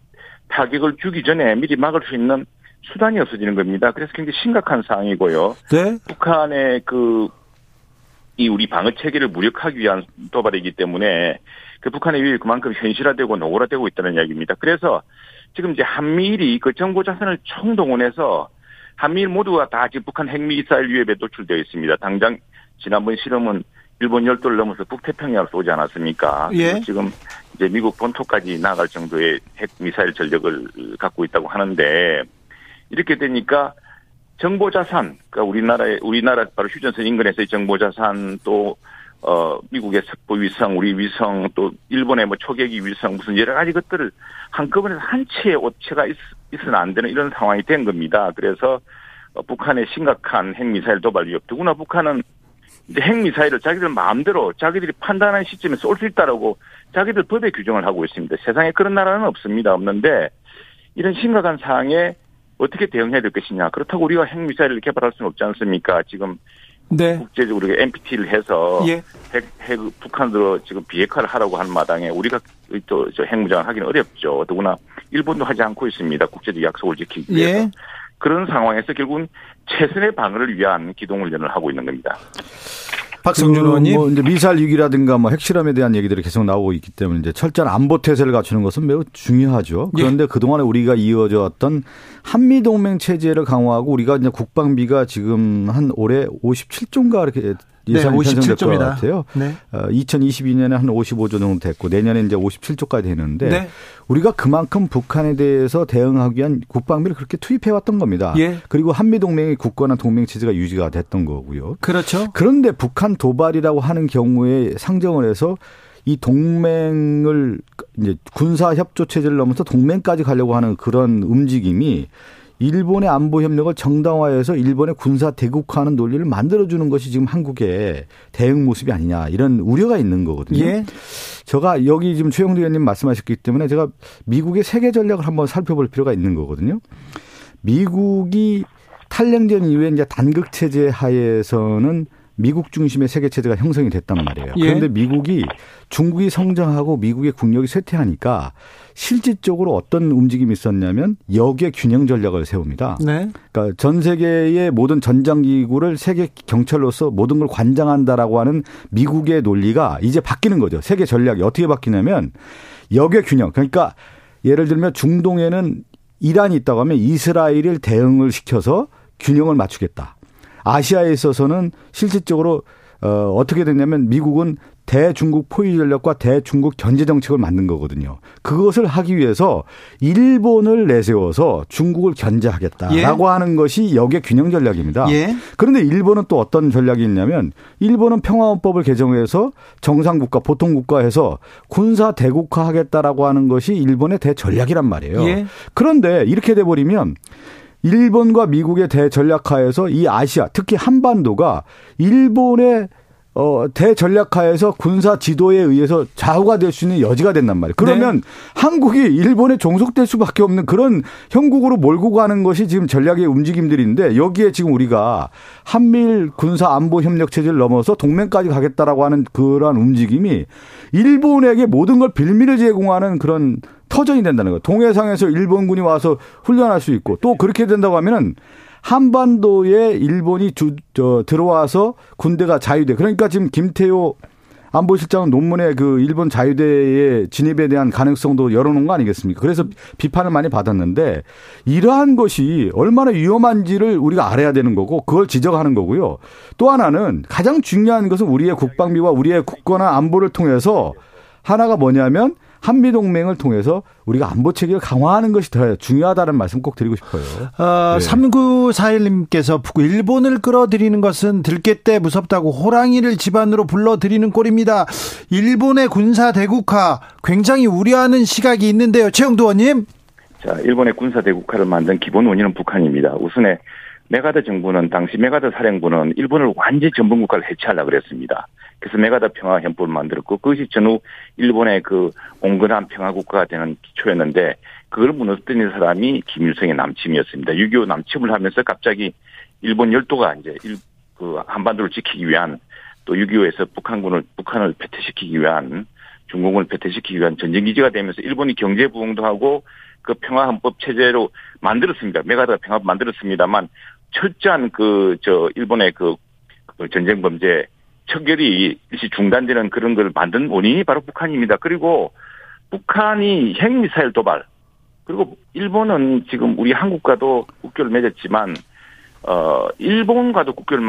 타격을 주기 전에 미리 막을 수 있는 수단이 없어지는 겁니다. 그래서 굉장히 심각한 상황이고요. 네. 북한의 그, 이 우리 방어 체계를 무력하기 위한 도발이기 때문에 그 북한의 위협이 그만큼 현실화되고 노골화되고 있다는 이야기입니다. 그래서 지금 이제 한미일이 그 정보 자산을 총동원해서 한미일 모두가 다 지금 북한 핵미사일 위협에 노출되어 있습니다. 당장 지난번 실험은 일본 열도를 넘어서 북태평양을 쏘지 않았습니까? 예. 지금 이제 미국 본토까지 나갈 정도의 핵 미사일 전력을 갖고 있다고 하는데 이렇게 되니까 정보 자산, 그러니까 우리나라의 우리나라 바로 휴전선 인근에서의 정보 자산 또 어, 미국의 석부 위성, 우리 위성, 또 일본의 뭐 초계기 위성, 무슨 여러 가지 것들을 한꺼번에 한 채의 오체가 있, 있어는 안 되는 이런 상황이 된 겁니다. 그래서 어, 북한의 심각한 핵미사일 도발 위협. 더구나 북한은 이제 핵미사일을 자기들 마음대로 자기들이 판단하는 시점에 쏠 수 있다라고 자기들 법에 규정을 하고 있습니다. 세상에 그런 나라는 없습니다. 없는데 이런 심각한 상황에 어떻게 대응해야 될 것이냐. 그렇다고 우리가 핵미사일을 개발할 수는 없지 않습니까? 지금 네. 국제적으로 NPT를 해서 예. 핵, 핵 북한으로 지금 비핵화를 하라고 하는 마당에 우리가 또 핵무장을 하기는 어렵죠. 더구나 일본도 하지 않고 있습니다. 국제적 약속을 지키기 위해서. 예. 그런 상황에서 결국은 최선의 방어를 위한 기동훈련을 하고 있는 겁니다. 박성준 그 의원님. 뭐 이제 미사일 위기라든가 뭐 핵실험에 대한 얘기들이 계속 나오고 있기 때문에 이제 철저한 안보 태세를 갖추는 것은 매우 중요하죠. 예. 그런데 예. 그동안에 우리가 이어져 왔던 한미 동맹 체제를 강화하고 우리가 이제 국방비가 지금 한 올해 57조인가 이렇게 예산이 네, 편성될 것 같아요. 네. 어, 2022년에 한 55조 정도 됐고 내년에 이제 57조까지 되는데 네. 우리가 그만큼 북한에 대해서 대응하기 위한 국방비를 그렇게 투입해 왔던 겁니다. 예. 그리고 한미 동맹의 국가나 동맹 체제가 유지가 됐던 거고요. 그렇죠. 그런데 북한 도발이라고 하는 경우에 상정을 해서 이 동맹을 이제 군사 협조 체제를 넘어서 동맹까지 가려고 하는 그런 움직임이 일본의 안보 협력을 정당화해서 일본의 군사 대국화하는 논리를 만들어주는 것이 지금 한국의 대응 모습이 아니냐 이런 우려가 있는 거거든요. 예. 제가 여기 지금 최영두 의원님 말씀하셨기 때문에 제가 미국의 세계 전략을 한번 살펴볼 필요가 있는 거거든요. 미국이 탈냉전 이후에 이제 단극 체제 하에서는 미국 중심의 세계 체제가 형성이 됐단 말이에요. 예. 그런데 미국이 중국이 성장하고 미국의 국력이 쇠퇴하니까 실질적으로 어떤 움직임이 있었냐면 역의 균형 전략을 세웁니다. 네. 그러니까 전 세계의 모든 전장 기구를 세계 경찰로서 모든 걸 관장한다라고 하는 미국의 논리가 이제 바뀌는 거죠. 세계 전략이 어떻게 바뀌냐면 역의 균형. 그러니까 예를 들면 중동에는 이란이 있다고 하면 이스라엘을 대응을 시켜서 균형을 맞추겠다. 아시아에 있어서는 실질적으로 어, 어떻게 됐냐면 미국은 대중국 포위 전략과 대중국 견제 정책을 만든 거거든요. 그것을 하기 위해서 일본을 내세워서 중국을 견제하겠다라고 예. 하는 것이 역의 균형 전략입니다. 예. 그런데 일본은 또 어떤 전략이 있냐면 일본은 평화헌법을 개정해서 정상국가, 보통국가에서 군사 대국화하겠다라고 하는 것이 일본의 대전략이란 말이에요. 예. 그런데 이렇게 돼 버리면 일본과 미국의 대전략하에서 이 아시아, 특히 한반도가 일본의 어, 대전략하에서 군사 지도에 의해서 좌우가 될 수 있는 여지가 된단 말이에요. 그러면 네. 한국이 일본에 종속될 수밖에 없는 그런 형국으로 몰고 가는 것이 지금 전략의 움직임들인데 여기에 지금 우리가 한미일 군사 안보 협력 체제를 넘어서 동맹까지 가겠다라고 하는 그러한 움직임이 일본에게 모든 걸 빌미를 제공하는 그런 터전이 된다는 거예요. 동해상에서 일본군이 와서 훈련할 수 있고 또 그렇게 된다고 하면은 한반도에 일본이 주, 저, 들어와서 군대가 자유돼. 그러니까 지금 김태호 안보실장은 논문에 그 일본 자유대의 진입에 대한 가능성도 열어놓은 거 아니겠습니까? 그래서 비판을 많이 받았는데 이러한 것이 얼마나 위험한지를 우리가 알아야 되는 거고 그걸 지적하는 거고요. 또 하나는 가장 중요한 것은 우리의 국방비와 우리의 국가나 안보를 통해서 하나가 뭐냐면 한미 동맹을 통해서 우리가 안보 체계를 강화하는 것이 더 중요하다는 말씀 꼭 드리고 싶어요. 어, 네. 3941님께서 일본을 끌어들이는 것은 들개 떼 무섭다고 호랑이를 집안으로 불러들이는 꼴입니다. 일본의 군사 대국화 굉장히 우려하는 시각이 있는데요. 최형두 의원님. 자, 일본의 군사 대국화를 만든 기본 원인은 북한입니다. 우선에 맥아더 정부는 당시 맥아더 사령부는 일본을 완전히 전범 국가를 해체하려고 그랬습니다. 그래서 맥아더 평화 헌법을 만들었고 그것이 전후 일본의 그 온건한 평화 국가가 되는 기초였는데 그걸 무너뜨린 사람이 김일성의 남침이었습니다. 6.25 남침을 하면서 갑자기 일본 열도가 이제 일, 그 한반도를 지키기 위한 또 6.25에서 북한군을 북한을 패퇴시키기 위한 중공을 패퇴시키기 위한 전쟁 기지가 되면서 일본이 경제 부흥도 하고 그 평화 헌법 체제로 만들었습니다. 메가다가 평화 만들었습니다만 철저한 그 저 일본의 그, 그 전쟁 범죄 척결이 일시 중단되는 그런 걸 만든 원인이 바로 북한입니다. 그리고 북한이 핵미사일 도발 그리고 일본은 지금 우리 한국과도 국교를 맺었지만 어 일본과도 국교를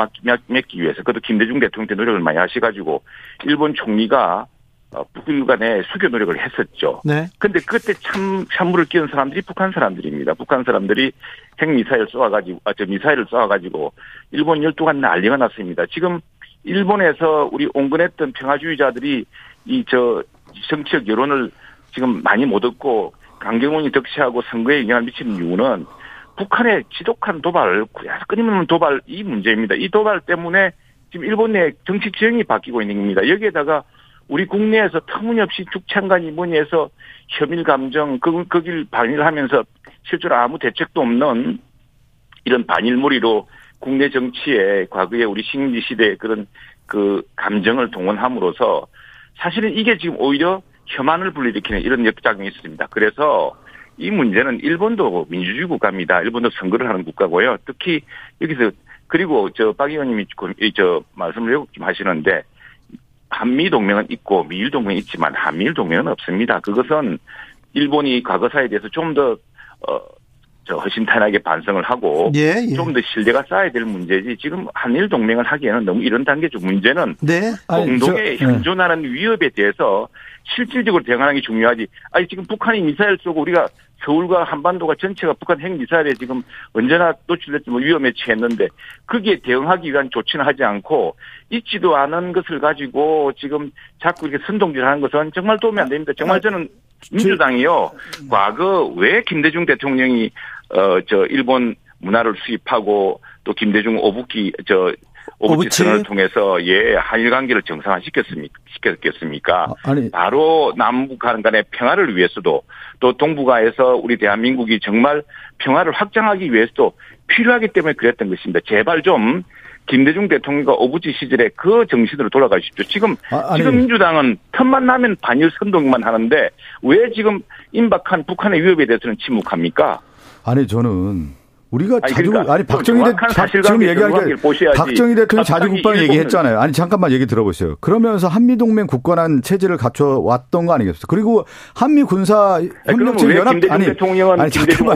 맺기 위해서 그것도 김대중 대통령 때 노력을 많이 하셔가지고 일본 총리가 어, 북일 간에 수교 노력을 했었죠. 네. 근데 그때 참, 찬물을 끼운 사람들이 북한 사람들입니다. 북한 사람들이 핵미사일 쏘아가지고, 아, 저 미사일을 쏘아가지고, 일본 12간 난리가 났습니다. 지금 일본에서 우리 온건했던 평화주의자들이 이 저 정치적 여론을 지금 많이 못 얻고 강경원이 덕시하고 선거에 영향을 미치는 이유는 북한의 지독한 도발, 끊임없는 도발 이 문제입니다. 이 도발 때문에 지금 일본 내 정치 지형이 바뀌고 있는 겁니다. 여기에다가 우리 국내에서 터무니없이 죽창간이 뭐니 해서 혐일 감정, 그, 거길 반일하면서 실제로 아무 대책도 없는 이런 반일몰이로 국내 정치에 과거에 우리 식민지 시대의 그런 그 감정을 동원함으로써 사실은 이게 지금 오히려 혐한을 불러일으키는 이런 역작용이 있습니다. 그래서 이 문제는 일본도 민주주의 국가입니다. 일본도 선거를 하는 국가고요. 특히 여기서 그리고 저 박 의원님이 저 말씀을 좀 하시는데 한미 동맹은 있고 미일 동맹이 있지만 한미일 동맹은 없습니다. 그것은 일본이 과거사에 대해서 좀더 어, 저 허심탄회하게 반성을 하고 예, 예. 좀더 신뢰가 쌓아야 될 문제지 지금 한일 동맹을 하기에는 너무 이런 단계적 문제는 네. 아니, 공동의 저- 네. 현존하는 위협에 대해서 실질적으로 대응하는 게 중요하지. 아니 지금 북한이 미사일 쏘고 우리가 서울과 한반도가 전체가 북한 핵 미사일에 지금 언제나 노출됐지 뭐 위험에 처했는데 거기에 대응하기 위한 조치는 하지 않고 있지도 않은 것을 가지고 지금 자꾸 이렇게 선동질하는 것은 정말 도움이 안 됩니다. 정말 저는 민주당이요 과거 왜 김대중 대통령이 어 저 일본 문화를 수입하고 또 김대중 오부기 저 오부치 오부치? 선언을 통해서 예 한일 관계를 정상화시켰습니까? 시켰겠습니까? 아, 아니 바로 남북 간의 평화를 위해서도 또 동북아에서 우리 대한민국이 정말 평화를 확장하기 위해서도 필요하기 때문에 그랬던 것입니다. 제발 좀 김대중 대통령과 오부지 시절에 그 정신으로 돌아가십시오. 지금 아. 지금 민주당은 틈만 나면 반일 선동만 하는데 왜 지금 임박한 북한의 위협에 대해서는 침묵합니까? 아니 저는 우리가 아니, 자주 그러니까 아니 좀 박정희 대 정확한 박- 사실관계, 지금 얘기한 게. 박정희 대통령 자주 국방 일본은- 얘기했잖아요. 아니 잠깐만 얘기 들어보세요. 그러면서 한미 동맹 굳건한 체제를 갖춰 왔던 거 아니겠어요? 그리고 한미 군사 협력체 왜 연합 김대중 아니 대통령은 아니, 김대중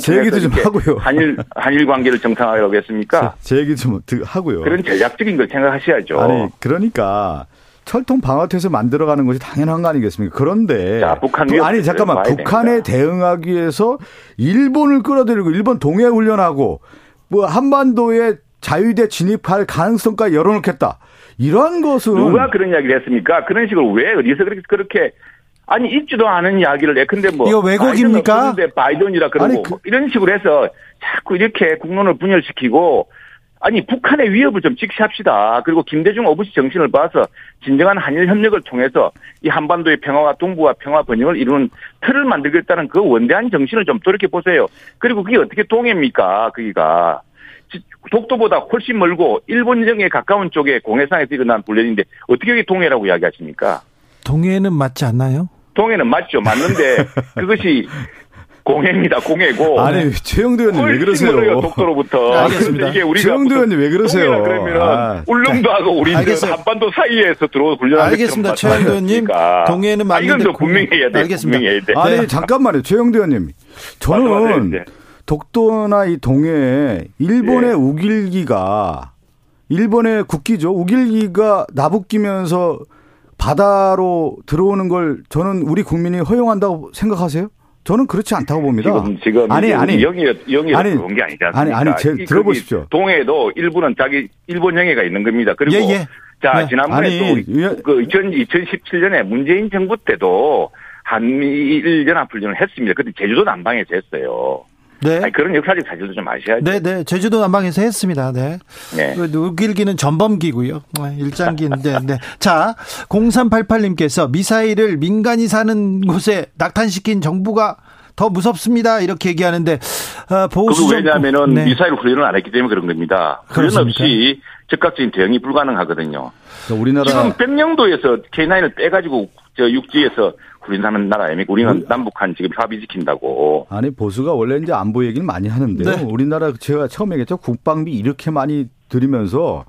제 얘기도 좀 하고요. 한일 한일 관계를 정상화하려고 했습니까? 제 얘기 좀 드- 하고요. 그런 전략적인 걸 생각하셔야죠. 아니 그러니까 철통 방어태세 만들어가는 것이 당연한 거 아니겠습니까? 그런데 자, 북한 부- 아니 잠깐만 북한에 됩니다. 대응하기 위해서 일본을 끌어들이고 일본 동해 훈련하고 뭐 한반도에 자유대 진입할 가능성까지 열어놓겠다. 이러한 것은 누가 그런 이야기를 했습니까? 그런 식으로 왜 어디서 그렇게 그렇게 아니 있지도 않은 이야기를 해. 근데 뭐 이거 왜곡입니까? 바이든 바이든이라 그러고 아니, 그- 뭐 이런 식으로 해서 자꾸 이렇게 국론을 분열시키고 아니 북한의 위협을 좀 직시합시다. 그리고 김대중 오부시 정신을 봐서 진정한 한일 협력을 통해서 이 한반도의 평화와 동북아 평화 번영을 이루는 틀을 만들겠다는 그 원대한 정신을 좀 돌이켜 보세요. 그리고 그게 어떻게 동해입니까? 거기가 지- 독도보다 훨씬 멀고 일본령에 가까운 쪽에 공해상에서 일어난 훈련인데 어떻게 여기 동해라고 이야기하십니까? 동해는 맞지 않나요? 동해는 맞죠. 맞는데 [laughs] 그것이 공해입니다. 공해고. 아니 최영도 의원님 왜 그러세요? 독도로부터. 알겠습니다. 이게 우리가 최영도 의원님 왜 그러세요? 그러면 아, 울릉도 하고 우리는 알겠어요. 한반도 사이에서 들어오 훈련하는 알겠습니다. 최영도 의원님. 동해는 아, 이건 맞는데 또 분명히 해야 돼. 알겠습니다. 분명히 해야 돼. 아니 네. 잠깐만요, 최영도 의원님. 저는 맞아, 맞아. 독도나 이 동해 일본의 예. 우길기가 일본의 국기죠. 우길기가 나부끼면서 바다로 들어오는 걸 저는 우리 국민이 허용한다고 생각하세요? 저는 그렇지 않다고 봅니다. 지금 지금 아니 아니 영이 영이 아니, 그런 게 아니지 않습니까? 아니, 아니, 제- 이 들어보십시오. 동해도 일부는 자기 일본 영해가 있는 겁니다. 그리고 예, 예. 자 네. 지난번에 아니, 또 예. 그 2000, 2017년에 문재인 정부 때도 한미일 연합훈련을 했습니다. 근데 제주도 남방에서 했어요. 네. 아니, 그런 역사적 사실도 좀 아셔야죠. 네, 네. 제주도 남방에서 했습니다. 네. 네. 그 우길기는 전범기고요. 네, 일장기인데, 네. 자, 0388님께서 미사일을 민간이 사는 곳에 낙탄시킨 정부가 더 무섭습니다. 이렇게 얘기하는데, 어, 보수 왜냐하면은 네. 미사일 훈련을 안 했기 때문에 그런 겁니다. 훈련? 없이 즉각적인 대응이 불가능하거든요. 우리나라 지금 백령도에서 K9을 빼가지고 저 육지에서 훈련하는 나라 아닙니까? 우리는 남북한 지금 합의 지킨다고. 아니 보수가 원래 이제 안보 얘기를 많이 하는데요. 네. 우리나라 제가 처음에 얘기했죠. 국방비 이렇게 많이 들이면서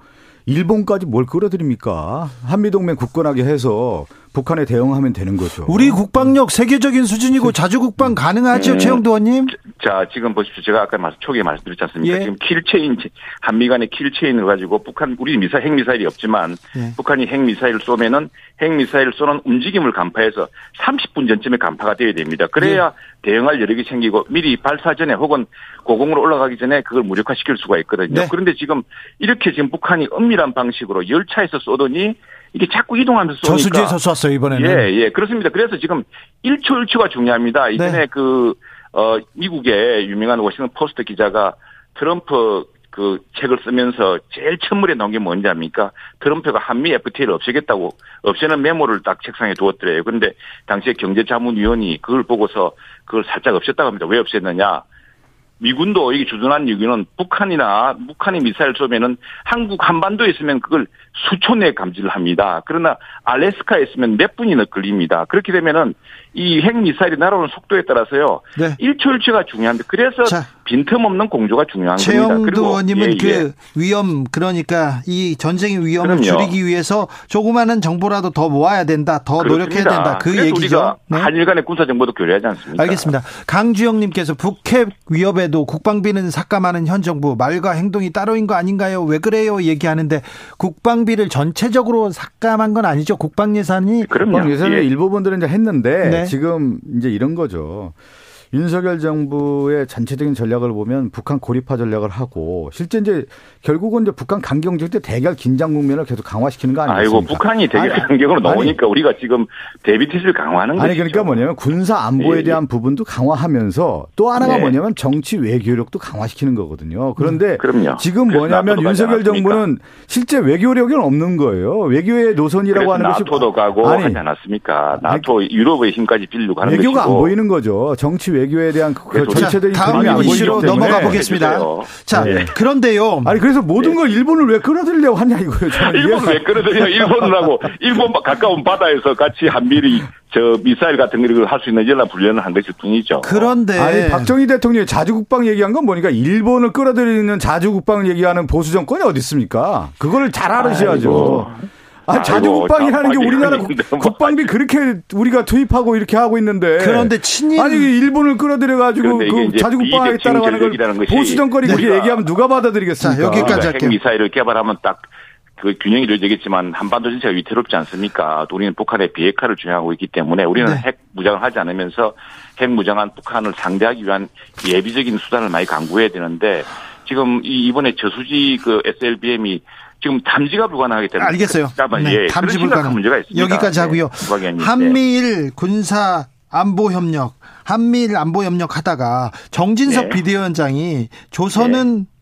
일본까지 뭘 끌어들입니까? 한미동맹 굳건하게 해서 북한에 대응하면 되는 거죠. 우리 국방력 세계적인 수준이고 자주 국방 가능하죠, 음. 최형두 의원님? 자, 지금 보십시오. 제가 아까 말씀, 초기에 말씀드렸지 않습니까? 예. 지금 kill chain, 한미 간의 kill chain을 가지고 북한, 우리 미사, 핵미사일이 없지만 예. 북한이 핵미사일을 쏘면은 핵미사일을 쏘는 움직임을 간파해서 30분 전쯤에 간파가 되어야 됩니다. 그래야 예. 대응할 여력이 생기고 미리 발사 전에 혹은 고공으로 올라가기 전에 그걸 무력화시킬 수가 있거든요. 네. 그런데 지금 이렇게 지금 북한이 은밀한 방식으로 열차에서 쏘더니 이게 자꾸 이동하면서 쏘니까 저수지에서 쐈어요, 이번에는. 예, 예, 그렇습니다. 그래서 지금 1초 1초가 중요합니다. 이전에 네. 그, 어, 미국의 유명한 워싱턴 포스트 기자가 트럼프 그 책을 쓰면서 제일 첫물에 나온 게 뭔지 압니까? 트럼프가 한미 FTA를 없애겠다고 없애는 메모를 딱 책상에 두었더래요. 그런데 당시에 경제자문위원이 그걸 보고서 그걸 살짝 없앴다고 합니다. 왜 없앴느냐? 미군도 이게 주둔한 이유는 북한이나 북한이 미사일 쏘면은 한국 한반도에 있으면 그걸 수초 내에 감지를 합니다. 그러나 알래스카에 있으면 몇 분이나 걸립니다. 그렇게 되면은 이 핵 미사일이 날아오는 속도에 따라서요. 네. 1초 1초가 중요한데 그래서 자. 빈틈없는 공조가 중요한 겁니다. 최영두 의원님은 예, 그 예. 위험 그러니까 이 전쟁의 위험을 그럼요. 줄이기 위해서 조그마한 정보라도 더 모아야 된다, 더 그렇습니다. 노력해야 된다. 그 얘기죠. 네. 한일 간의 군사 정보도 교류하지 않습니까? 알겠습니다. 강주영 님께서 북핵 위협에도 국방비는 삭감하는 현 정부 말과 행동이 따로인 거 아닌가요? 왜 그래요? 얘기하는데 국방 비를 전체적으로 삭감한 건 아니죠. 국방 예산이 국방 예산을 예. 일부분들은 이제 했는데 네. 지금 이제 이런 거죠. 윤석열 정부의 전체적인 전략을 보면 북한 고립화 전략을 하고 실제 이제 결국은 이제 북한 강경적 때 대결 긴장 국면을 계속 강화시키는 거 아니겠습니까? 아이고 북한이 대결 강경으로 나오니까 우리가 지금 대비태세를 강화하는 거죠. 아니 그러니까 뭐냐면 군사 안보에 예, 예. 대한 부분도 강화하면서 또 하나가 네. 뭐냐면 정치 외교력도 강화시키는 거거든요. 그런데 음, 지금 뭐냐면 윤석열 정부는 실제 외교력은 없는 거예요. 외교의 노선이라고 하는 것이 나토도 가고 아니, 하지 않았습니까? 나토 유럽의 힘까지 빌리고 하는 외교가 것이고. 안 보이는 거죠. 정치 외교 외교에 대한 그 전체적인 그림이 안 이슈로 넘어가 보겠습니다. 자, 네. 그런데요. 아니 그래서 모든 네. 걸 일본을 왜 끌어들려고 하냐 이거예요. 저는 일본을 왜 끌어들려? 일본을 하고 일본 가까운 바다에서 같이 한미리 저 미사일 같은 걸 할 수 있는 연락 훈련을 한 것일 뿐이죠. 그런데 아니 박정희 대통령이 자주국방 얘기한 건 뭐니까 일본을 끌어들이는 자주국방을 얘기하는 보수 정권이 어디 있습니까? 그거를 잘 알으셔야죠. 아이고. 아, 자주 국방이라는 게 우리나라 국방비 그렇게 우리가 투입하고 이렇게 하고 있는데. 그런데 친일. 아니, 일본을 끌어들여가지고 그 자주 국방 하겠다라고 하는 걸 보수 정권이 그렇게 얘기하면 누가 받아들이겠습니까? 자, 여기까지 할게요. 핵미사일을 개발하면 딱 그 균형이 이루어지겠지만 한반도 전체가 위태롭지 않습니까? 우리는 북한의 비핵화를 주장하고 있기 때문에 우리는 네. 핵 무장을 하지 않으면서 핵 무장한 북한을 상대하기 위한 예비적인 수단을 많이 강구해야 되는데 지금 이번에 저수지 그 SLBM이 지금 탐지가 불가능하기 때문에 알겠어요. 네, 예, 탐지 불가능 문제가 있습니다. 여기까지 하고요. 네, 한미일 군사 안보 협력, 한미일 안보 협력 하다가 정진석 네. 비대위원장이 조선은 네.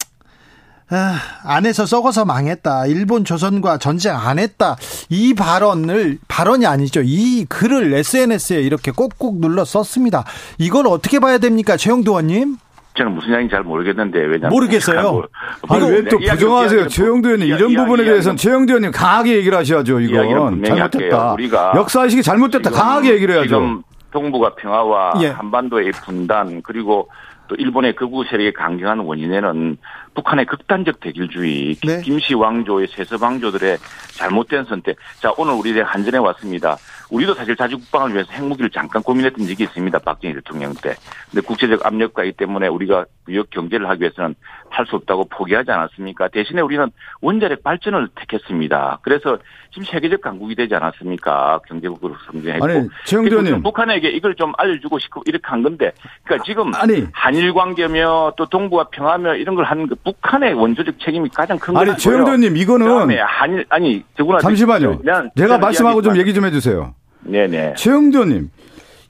아, 안에서 썩어서 망했다. 일본 조선과 전쟁 안 했다. 이 발언을 발언이 아니죠. 이 글을 SNS에 이렇게 꼭꼭 눌러 썼습니다. 이걸 어떻게 봐야 됩니까, 최영두 의원님? 저는 무슨 이야기인지 잘 모르겠는데 왜냐면 모르겠어요. 아니 왜 또 부정하세요? 최영도 의원님 이런 이야기, 부분에 대해서는 최영도 의원님 강하게 얘기를 하셔야죠. 이건 잘못됐다. 우리가 역사 의식이 잘못됐다. 강하게 얘기를 해야죠. 지금 동북아 평화와 예. 한반도의 분단 그리고 또 일본의 극우 세력의 강경한 원인에는 북한의 극단적 대결주의, 네. 김씨 왕조의 세습 왕조들의 잘못된 선택. 자, 오늘 우리 한전에 왔습니다. 우리도 사실 자주국방을 위해서 핵무기를 잠깐 고민했던 적이 있습니다. 박정희 대통령 때. 근데 국제적 압력과 있기 때문에 우리가 무역 경제를 하기 위해서는 할 수 없다고 포기하지 않았습니까? 대신에 우리는 원자력 발전을 택했습니다. 그래서 지금 세계적 강국이 되지 않았습니까? 경제국으로 성장했고. 아니, 최영도님. 북한에게 이걸 좀 알려주고 싶고 이렇게 한 건데. 그러니까 지금 아니. 한일 관계며 또 동북아 평화며 이런 걸 하는 그 북한의 원조적 책임이 가장 큰 거예요. 아니, 최영도님 이거는. 한일, 아니, 저구나. 잠시만요. 제가 말씀하고 좀 얘기 좀 해 주세요. 네네. 최영도 의원님.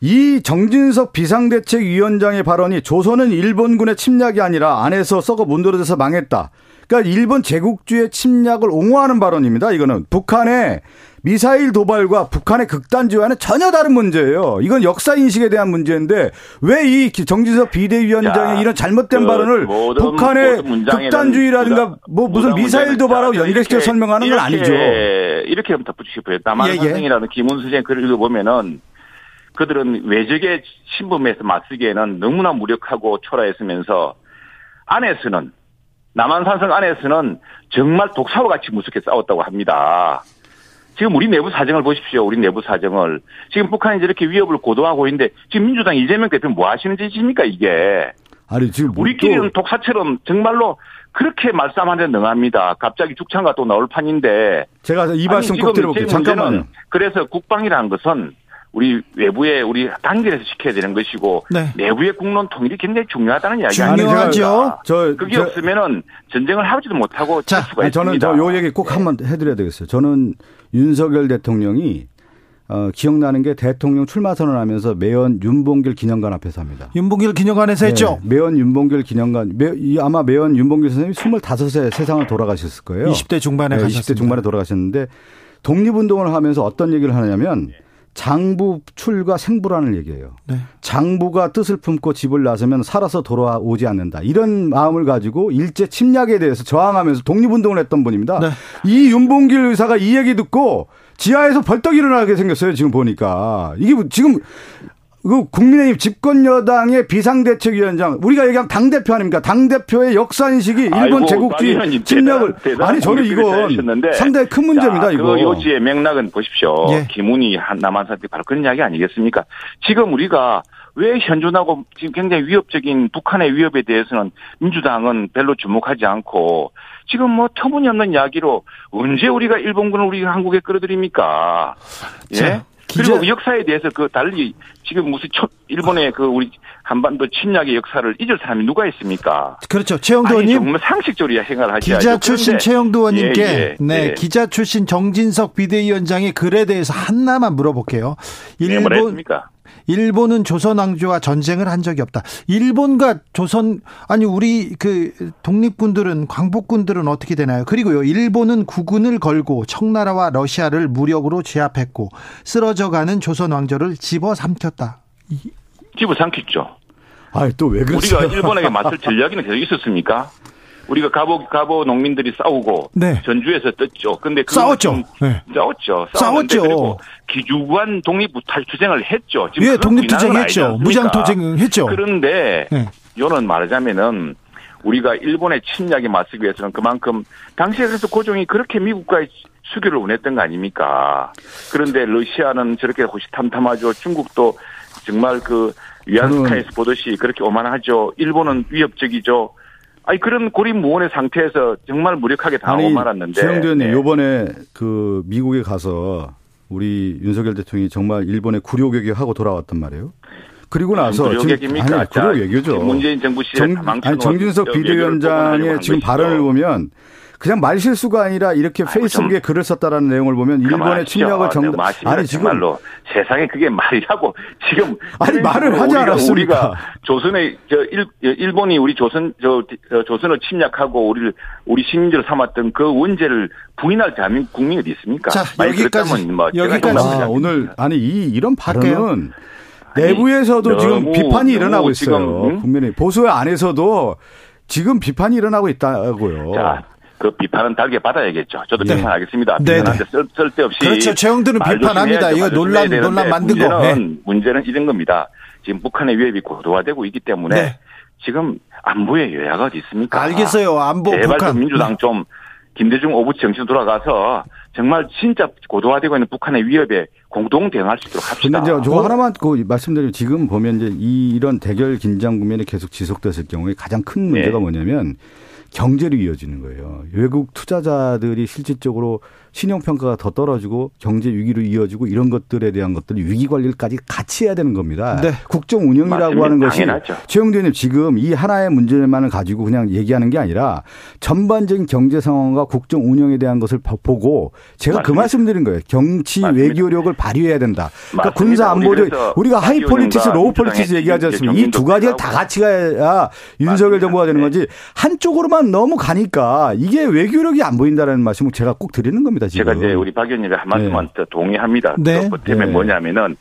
이 정진석 비상대책위원장의 발언이 조선은 일본군의 침략이 아니라 안에서 썩어 문드러져서 망했다. 그러니까 일본 제국주의 침략을 옹호하는 발언입니다. 이거는 북한의 미사일 도발과 북한의 극단주의와는 전혀 다른 문제예요. 이건 역사 인식에 대한 문제인데 왜 이 정진석 비대위원장의 야, 이런 잘못된 그 발언을 모든, 북한의 모든 극단주의라든가 뭐 무슨 미사일 도발하고 연결시켜 설명하는 건 아니죠. 이렇게 덧붙이고 싶어요. 남한산성이라는 예, 예. 김훈수 선생 글을 읽어보면은 그들은 외적의 신분에서 맞서기에는 너무나 무력하고 초라했으면서 안에서는 남한산성 안에서는 정말 독사와 같이 무섭게 싸웠다고 합니다. 지금 우리 내부 사정을 보십시오. 우리 내부 사정을. 지금 북한이 저렇게 위협을 고도하고 있는데 지금 민주당 이재명 대표는 뭐 하시는 짓입니까 이게. 아니 지금 뭐 우리끼리는 독사처럼 정말로 그렇게 말싸움하는 데 능합니다. 갑자기 죽창가 또 나올 판인데. 제가 이 말씀 꼭 드려볼게요. 잠깐만요. 그래서 국방이라는 것은 우리 외부에 우리 단결해서 시켜야 되는 것이고 네. 내부의 국론 통일이 굉장히 중요하다는 이야기가 중요하죠. 저 그게 저, 없으면은 전쟁을 하지도 못하고 자, 수가 아니, 저는 저요 얘기 꼭 한번 해드려야 되겠어요. 저는 윤석열 대통령이 어, 기억나는 게 대통령 출마 선언하면서 매연 윤봉길 기념관 앞에서 합니다. 윤봉길 기념관에서 네, 했죠? 매연 윤봉길 기념관. 매, 아마 매연 윤봉길 선생님이 25세 세상을 돌아가셨을 거예요. 20대 중반에 네, 20대 중반에 돌아가셨는데 독립운동을 하면서 어떤 얘기를 하냐면 장부 출가 생부라는 얘기예요. 네. 장부가 뜻을 품고 집을 나서면 살아서 돌아오지 않는다. 이런 마음을 가지고 일제 침략에 대해서 저항하면서 독립운동을 했던 분입니다. 네. 이 윤봉길 의사가 이 얘기 듣고 지하에서 벌떡 일어나게 생겼어요. 지금 보니까 이게 뭐 지금 그 국민의힘 집권 여당의 비상대책위원장 우리가 얘기하면 당 대표 아닙니까? 당 대표의 역사 인식이 일본 제국주의 침략을 대단- 아니 저는 이건 하셨는데 상당히 큰 문제입니다. 자, 이거. 그 요지의 맥락은 보십시오. 예. 김훈이 한 남한 사태 바로 그런 이야기 아니겠습니까? 지금 우리가 왜 현존하고 지금 굉장히 위협적인 북한의 위협에 대해서는 민주당은 별로 주목하지 않고 지금 뭐 터무니없는 이야기로 언제 우리가 일본군을 우리 한국에 끌어들입니까? 예? 자, 기자- 그리고 그 역사에 대해서 그 달리 지금 무슨 초- 일본의 그 우리 한반도 침략의 역사를 잊을 사람이 누가 있습니까? 그렇죠. 최영도 의원님. 정말 상식적으로 생각을 하셔야죠. 기자 출신 최영도 의원님께 예, 예, 네 예. 기자 출신 정진석 비대위원장의 글에 대해서 하나만 물어볼게요. 일본? 일본은 조선 왕조와 전쟁을 한 적이 없다. 일본과 조선 아니 우리 그 독립군들은 광복군들은 어떻게 되나요? 그리고요 일본은 국군을 걸고 청나라와 러시아를 무력으로 제압했고 쓰러져가는 조선 왕조를 집어삼켰다. 집어 삼켰죠. 아니 또왜 그러세요? 우리가 일본에게 맞설 전략이는 계속 있었습니까? 우리가 가보 가보 농민들이 싸우고 네. 전주에서 떴죠. 근데 그 싸웠죠. 네. 싸웠죠. 싸웠죠. 그리고 기주관 독립 투쟁을 했죠. 지금 예, 그건 독립투쟁 부인하는 건 했죠. 아니지 무장 않습니까? 투쟁 했죠. 그런데 네. 요는 말하자면은 우리가 일본의 침략에 맞서기 위해서는 그만큼 당시에 그래서 고종이 그렇게 미국과의 수교를 원했던 거 아닙니까? 그런데 러시아는 저렇게 호시탐탐하죠. 중국도 정말 그 위안스카에서 보듯이 그렇게 오만하죠. 일본은 위협적이죠. 아니 그런 고립무원의 상태에서 정말 무력하게 당하고 말았는데. 최영도 의원님 네. 요번에 그 미국에 가서 우리 윤석열 대통령이 정말 일본에 구려개혁하고 돌아왔단 말이에요. 그리고 나서 구려개혁입니까? 아니 구려 외교죠. 문재인 정부 시대 정, 아니 정진석 비대위원장의 지금 한 발언을 것이죠. 보면 그냥 말 실수가 아니라 이렇게 페이스북에 글을 썼다라는 내용을 보면 일본의. 침략을 정 네, 마시죠. 아니 지금 정말로 세상에 그게 말이라고 지금 아니, 말을 하지 않았습니까? 우리가 조선의 저 일, 일본이 우리 조선 저, 저 조선을 침략하고 우리를 우리 식민지로 삼았던 그 원죄를 부인할 대한민국 국민이 어디 있습니까? 자, 여기까지, 뭐 여기까지. 아. 오늘 아니 이 이런. 발언은 아니, 내부에서도 지금 너무, 비판이 너무 일어나고 있어요. 지금, 응? 국민의 보수 안에서도 지금 비판이 일어나고 있다고요. 자, 그 비판은 달게 받아야겠죠. 저도 네. 비판하겠습니다. 네, 비판하는데 쓸, 쓸데없이. 그렇죠. 말 비판합니다. 이거 말 논란, 논란 되는데 만든 거. 문제는, 문제는 이런 겁니다. 지금 북한의 위협이 고도화되고 있기 때문에 네. 지금 안보의 여야가 어디 있습니까? 알겠어요. 안보 제발 북한. 좀 민주당 좀 김대중 오부 정신 돌아가서 정말 진짜 고도화되고 있는 북한의 위협에 공동 대응할 수 있도록 근데 합시다. 이제 어? 저거 하나만 그 말씀드리면 지금 보면 이제 이 이런 대결 긴장 국면이 계속 지속됐을 경우에 가장 큰 문제가 네. 뭐냐면 경제로 이어지는 거예요. 외국 투자자들이 실질적으로 신용 평가가 더 떨어지고 경제 위기로 이어지고 이런 것들에 대한 것들이 위기 관리까지 같이 해야 되는 겁니다. 네. 국정 운영이라고 맞습니다. 하는 것이. 최영두 의원님 지금 이 하나의 문제만을 가지고 그냥 얘기하는 게 아니라 전반적인 경제 상황과 국정 운영에 대한 것을 보- 보고 제가 그 맞습니다. 말씀드린 거예요. 정치 맞습니다. 외교력을 발휘해야 된다. 그러니까. 군사 우리 그래서 우리가 high 박 politics, low politics 얘기하지 않습니까? 이 두 가지가 다. 같이 가야 윤석열. 정부가 되는 네. 거지 한쪽으로만 너무 가니까 이게 외교력이 안 보인다는 말씀을 제가 꼭 드리는 겁니다. 지금. 제가 이제 우리 박 의원님의 한 말씀만 더 동의합니다. 네. 그 때문에 네. 뭐냐면은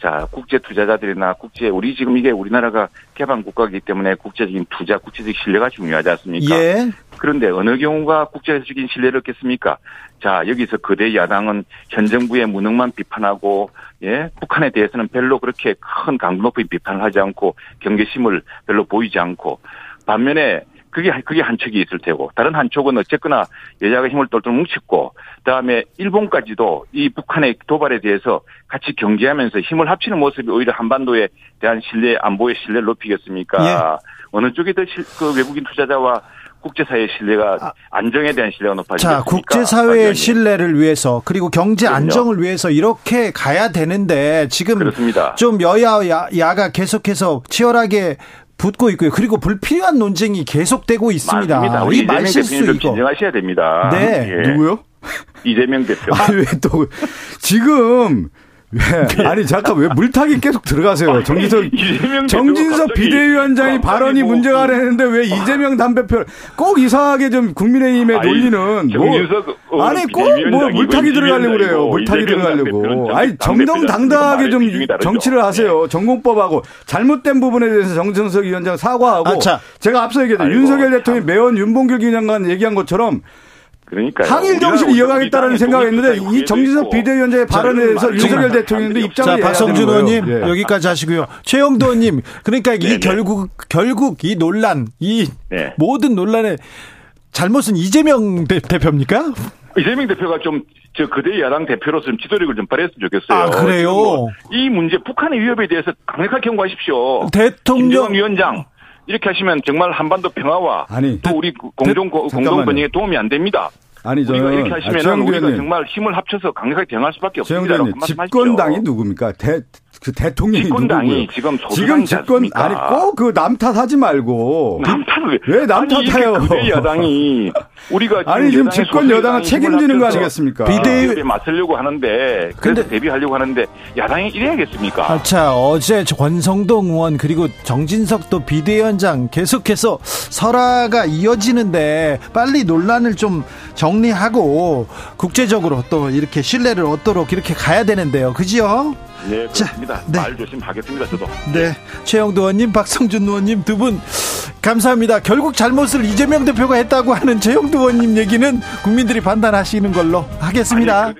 자 국제 투자자들이나 국제 우리 지금 이게 우리나라가 개방 국가이기 때문에 국제적인 투자, 국제적 신뢰가 중요하지 않습니까? 예. 그런데 어느 경우가 국제적인 신뢰를 얻겠습니까? 자 여기서 거대 야당은 현 정부의 무능만 비판하고 예 북한에 대해서는 별로 그렇게 큰 강도 높은 비판을 하지 않고 경계심을 별로 보이지 않고 반면에 그게 그게 한 척이 있을 테고 다른 한 척은 어쨌거나 여야가 힘을 똘똘 뭉쳤고 그다음에 일본까지도 이 북한의 도발에 대해서 같이 경계하면서 힘을 합치는 모습이 오히려 한반도에 대한 신뢰 안보의 신뢰를 높이겠습니까? 예. 어느 쪽이 더 그 외국인 투자자와 국제사회의 신뢰가 안정에 대한 신뢰가 높아지겠습니까? 자, 국제사회의? 신뢰를 위해서 그리고 경제 그럼요. 안정을 위해서 이렇게 가야 되는데 지금 그렇습니다. 좀 여야 야, 야가 계속해서 치열하게 붙고 있고요. 그리고 불필요한 논쟁이 계속되고 있습니다. 맞습니다. 우리 이 말실수 이거. 진정하셔야 됩니다. 네. 예. 누구요? 이재명 대표. 아니 왜또 지금 왜 아니 잠깐 왜 물타기 계속 들어가세요? [laughs] 정진석 정진석 비대위원장이 갑자기 발언이 뭐 문제가 되는데 왜 이재명 담배표 꼭 이상하게 좀 국민의힘의 아니, 논리는 정진석 뭐 어, 아니 꼭 뭐 물타기 들어가려고 그래요. 이재명 물타기 들어가려고. 아니. 정정당당하게 좀. 정치를 하세요. 네. 전공법하고 잘못된 부분에 대해서 정진석 위원장 사과하고 아, 자. 제가 앞서. 아이고, 윤석열 참. 대통령이 매원 윤봉길 위원장관 얘기한 것처럼 그러니까 항일 정신을 이어가겠다는 생각했는데 이 정진석 비대위원장의 발언에 대해서 윤석열 대통령도 입장을 자, 박성준 의원님 예. 여기까지 하시고요. 최영도 의원님, 그러니까 이 네네. 결국 결국 이 논란, 이 네. 모든 논란의 잘못은 이재명 대, 대표입니까? 이재명 대표가 좀 저 그대 야당 대표로서 좀 지도력을 좀 발휘했으면 좋겠어요. 아, 그래요? 지금 뭐이 문제 북한의 위협에 대해서 강력하게 경고하십시오. 대통령 위원장 이렇게 하시면 정말 한반도 평화와 아니, 또 우리 공동 공동. 번영에 도움이 안 됩니다. 아니 우리가 저는 이렇게 아, 하시면 최영두 우리가 의원님, 정말 힘을 합쳐서 강력하게 대응할 수밖에 없습니다. 집권당이 누굽니까? 대, 그 대통령이 집권당이 누구고요? 지금 지금 집권? 아니 꼭 그 남 탓하지 말고 남 탓을 왜남 아니, 탓해요? 야당이 [laughs] 우리가 아니 지금 집권 여당은 여당이 책임지는 거 아니겠습니까? 비대- 비대위에 맞서려고 하는데 그래서 근데- 대비하려고 하는데 야당이 이래야겠습니까? 아, 자, 어제 권성동 의원 그리고 정진석도 비대위원장 계속해서 설화가 이어지는데 빨리 논란을 좀 정리하고 국제적으로 또 이렇게 신뢰를 얻도록 이렇게 가야 되는데요. 그지요? 네, 자, 그렇습니다. 네. 말 조심하겠습니다, 저도. 네. 최영도 의원님, 박성준 의원님 두 분 감사합니다. 결국 잘못을 이재명 대표가 했다고 하는 최영도 의원님 얘기는 국민들이 판단하시는 걸로 하겠습니다. 아니, 그-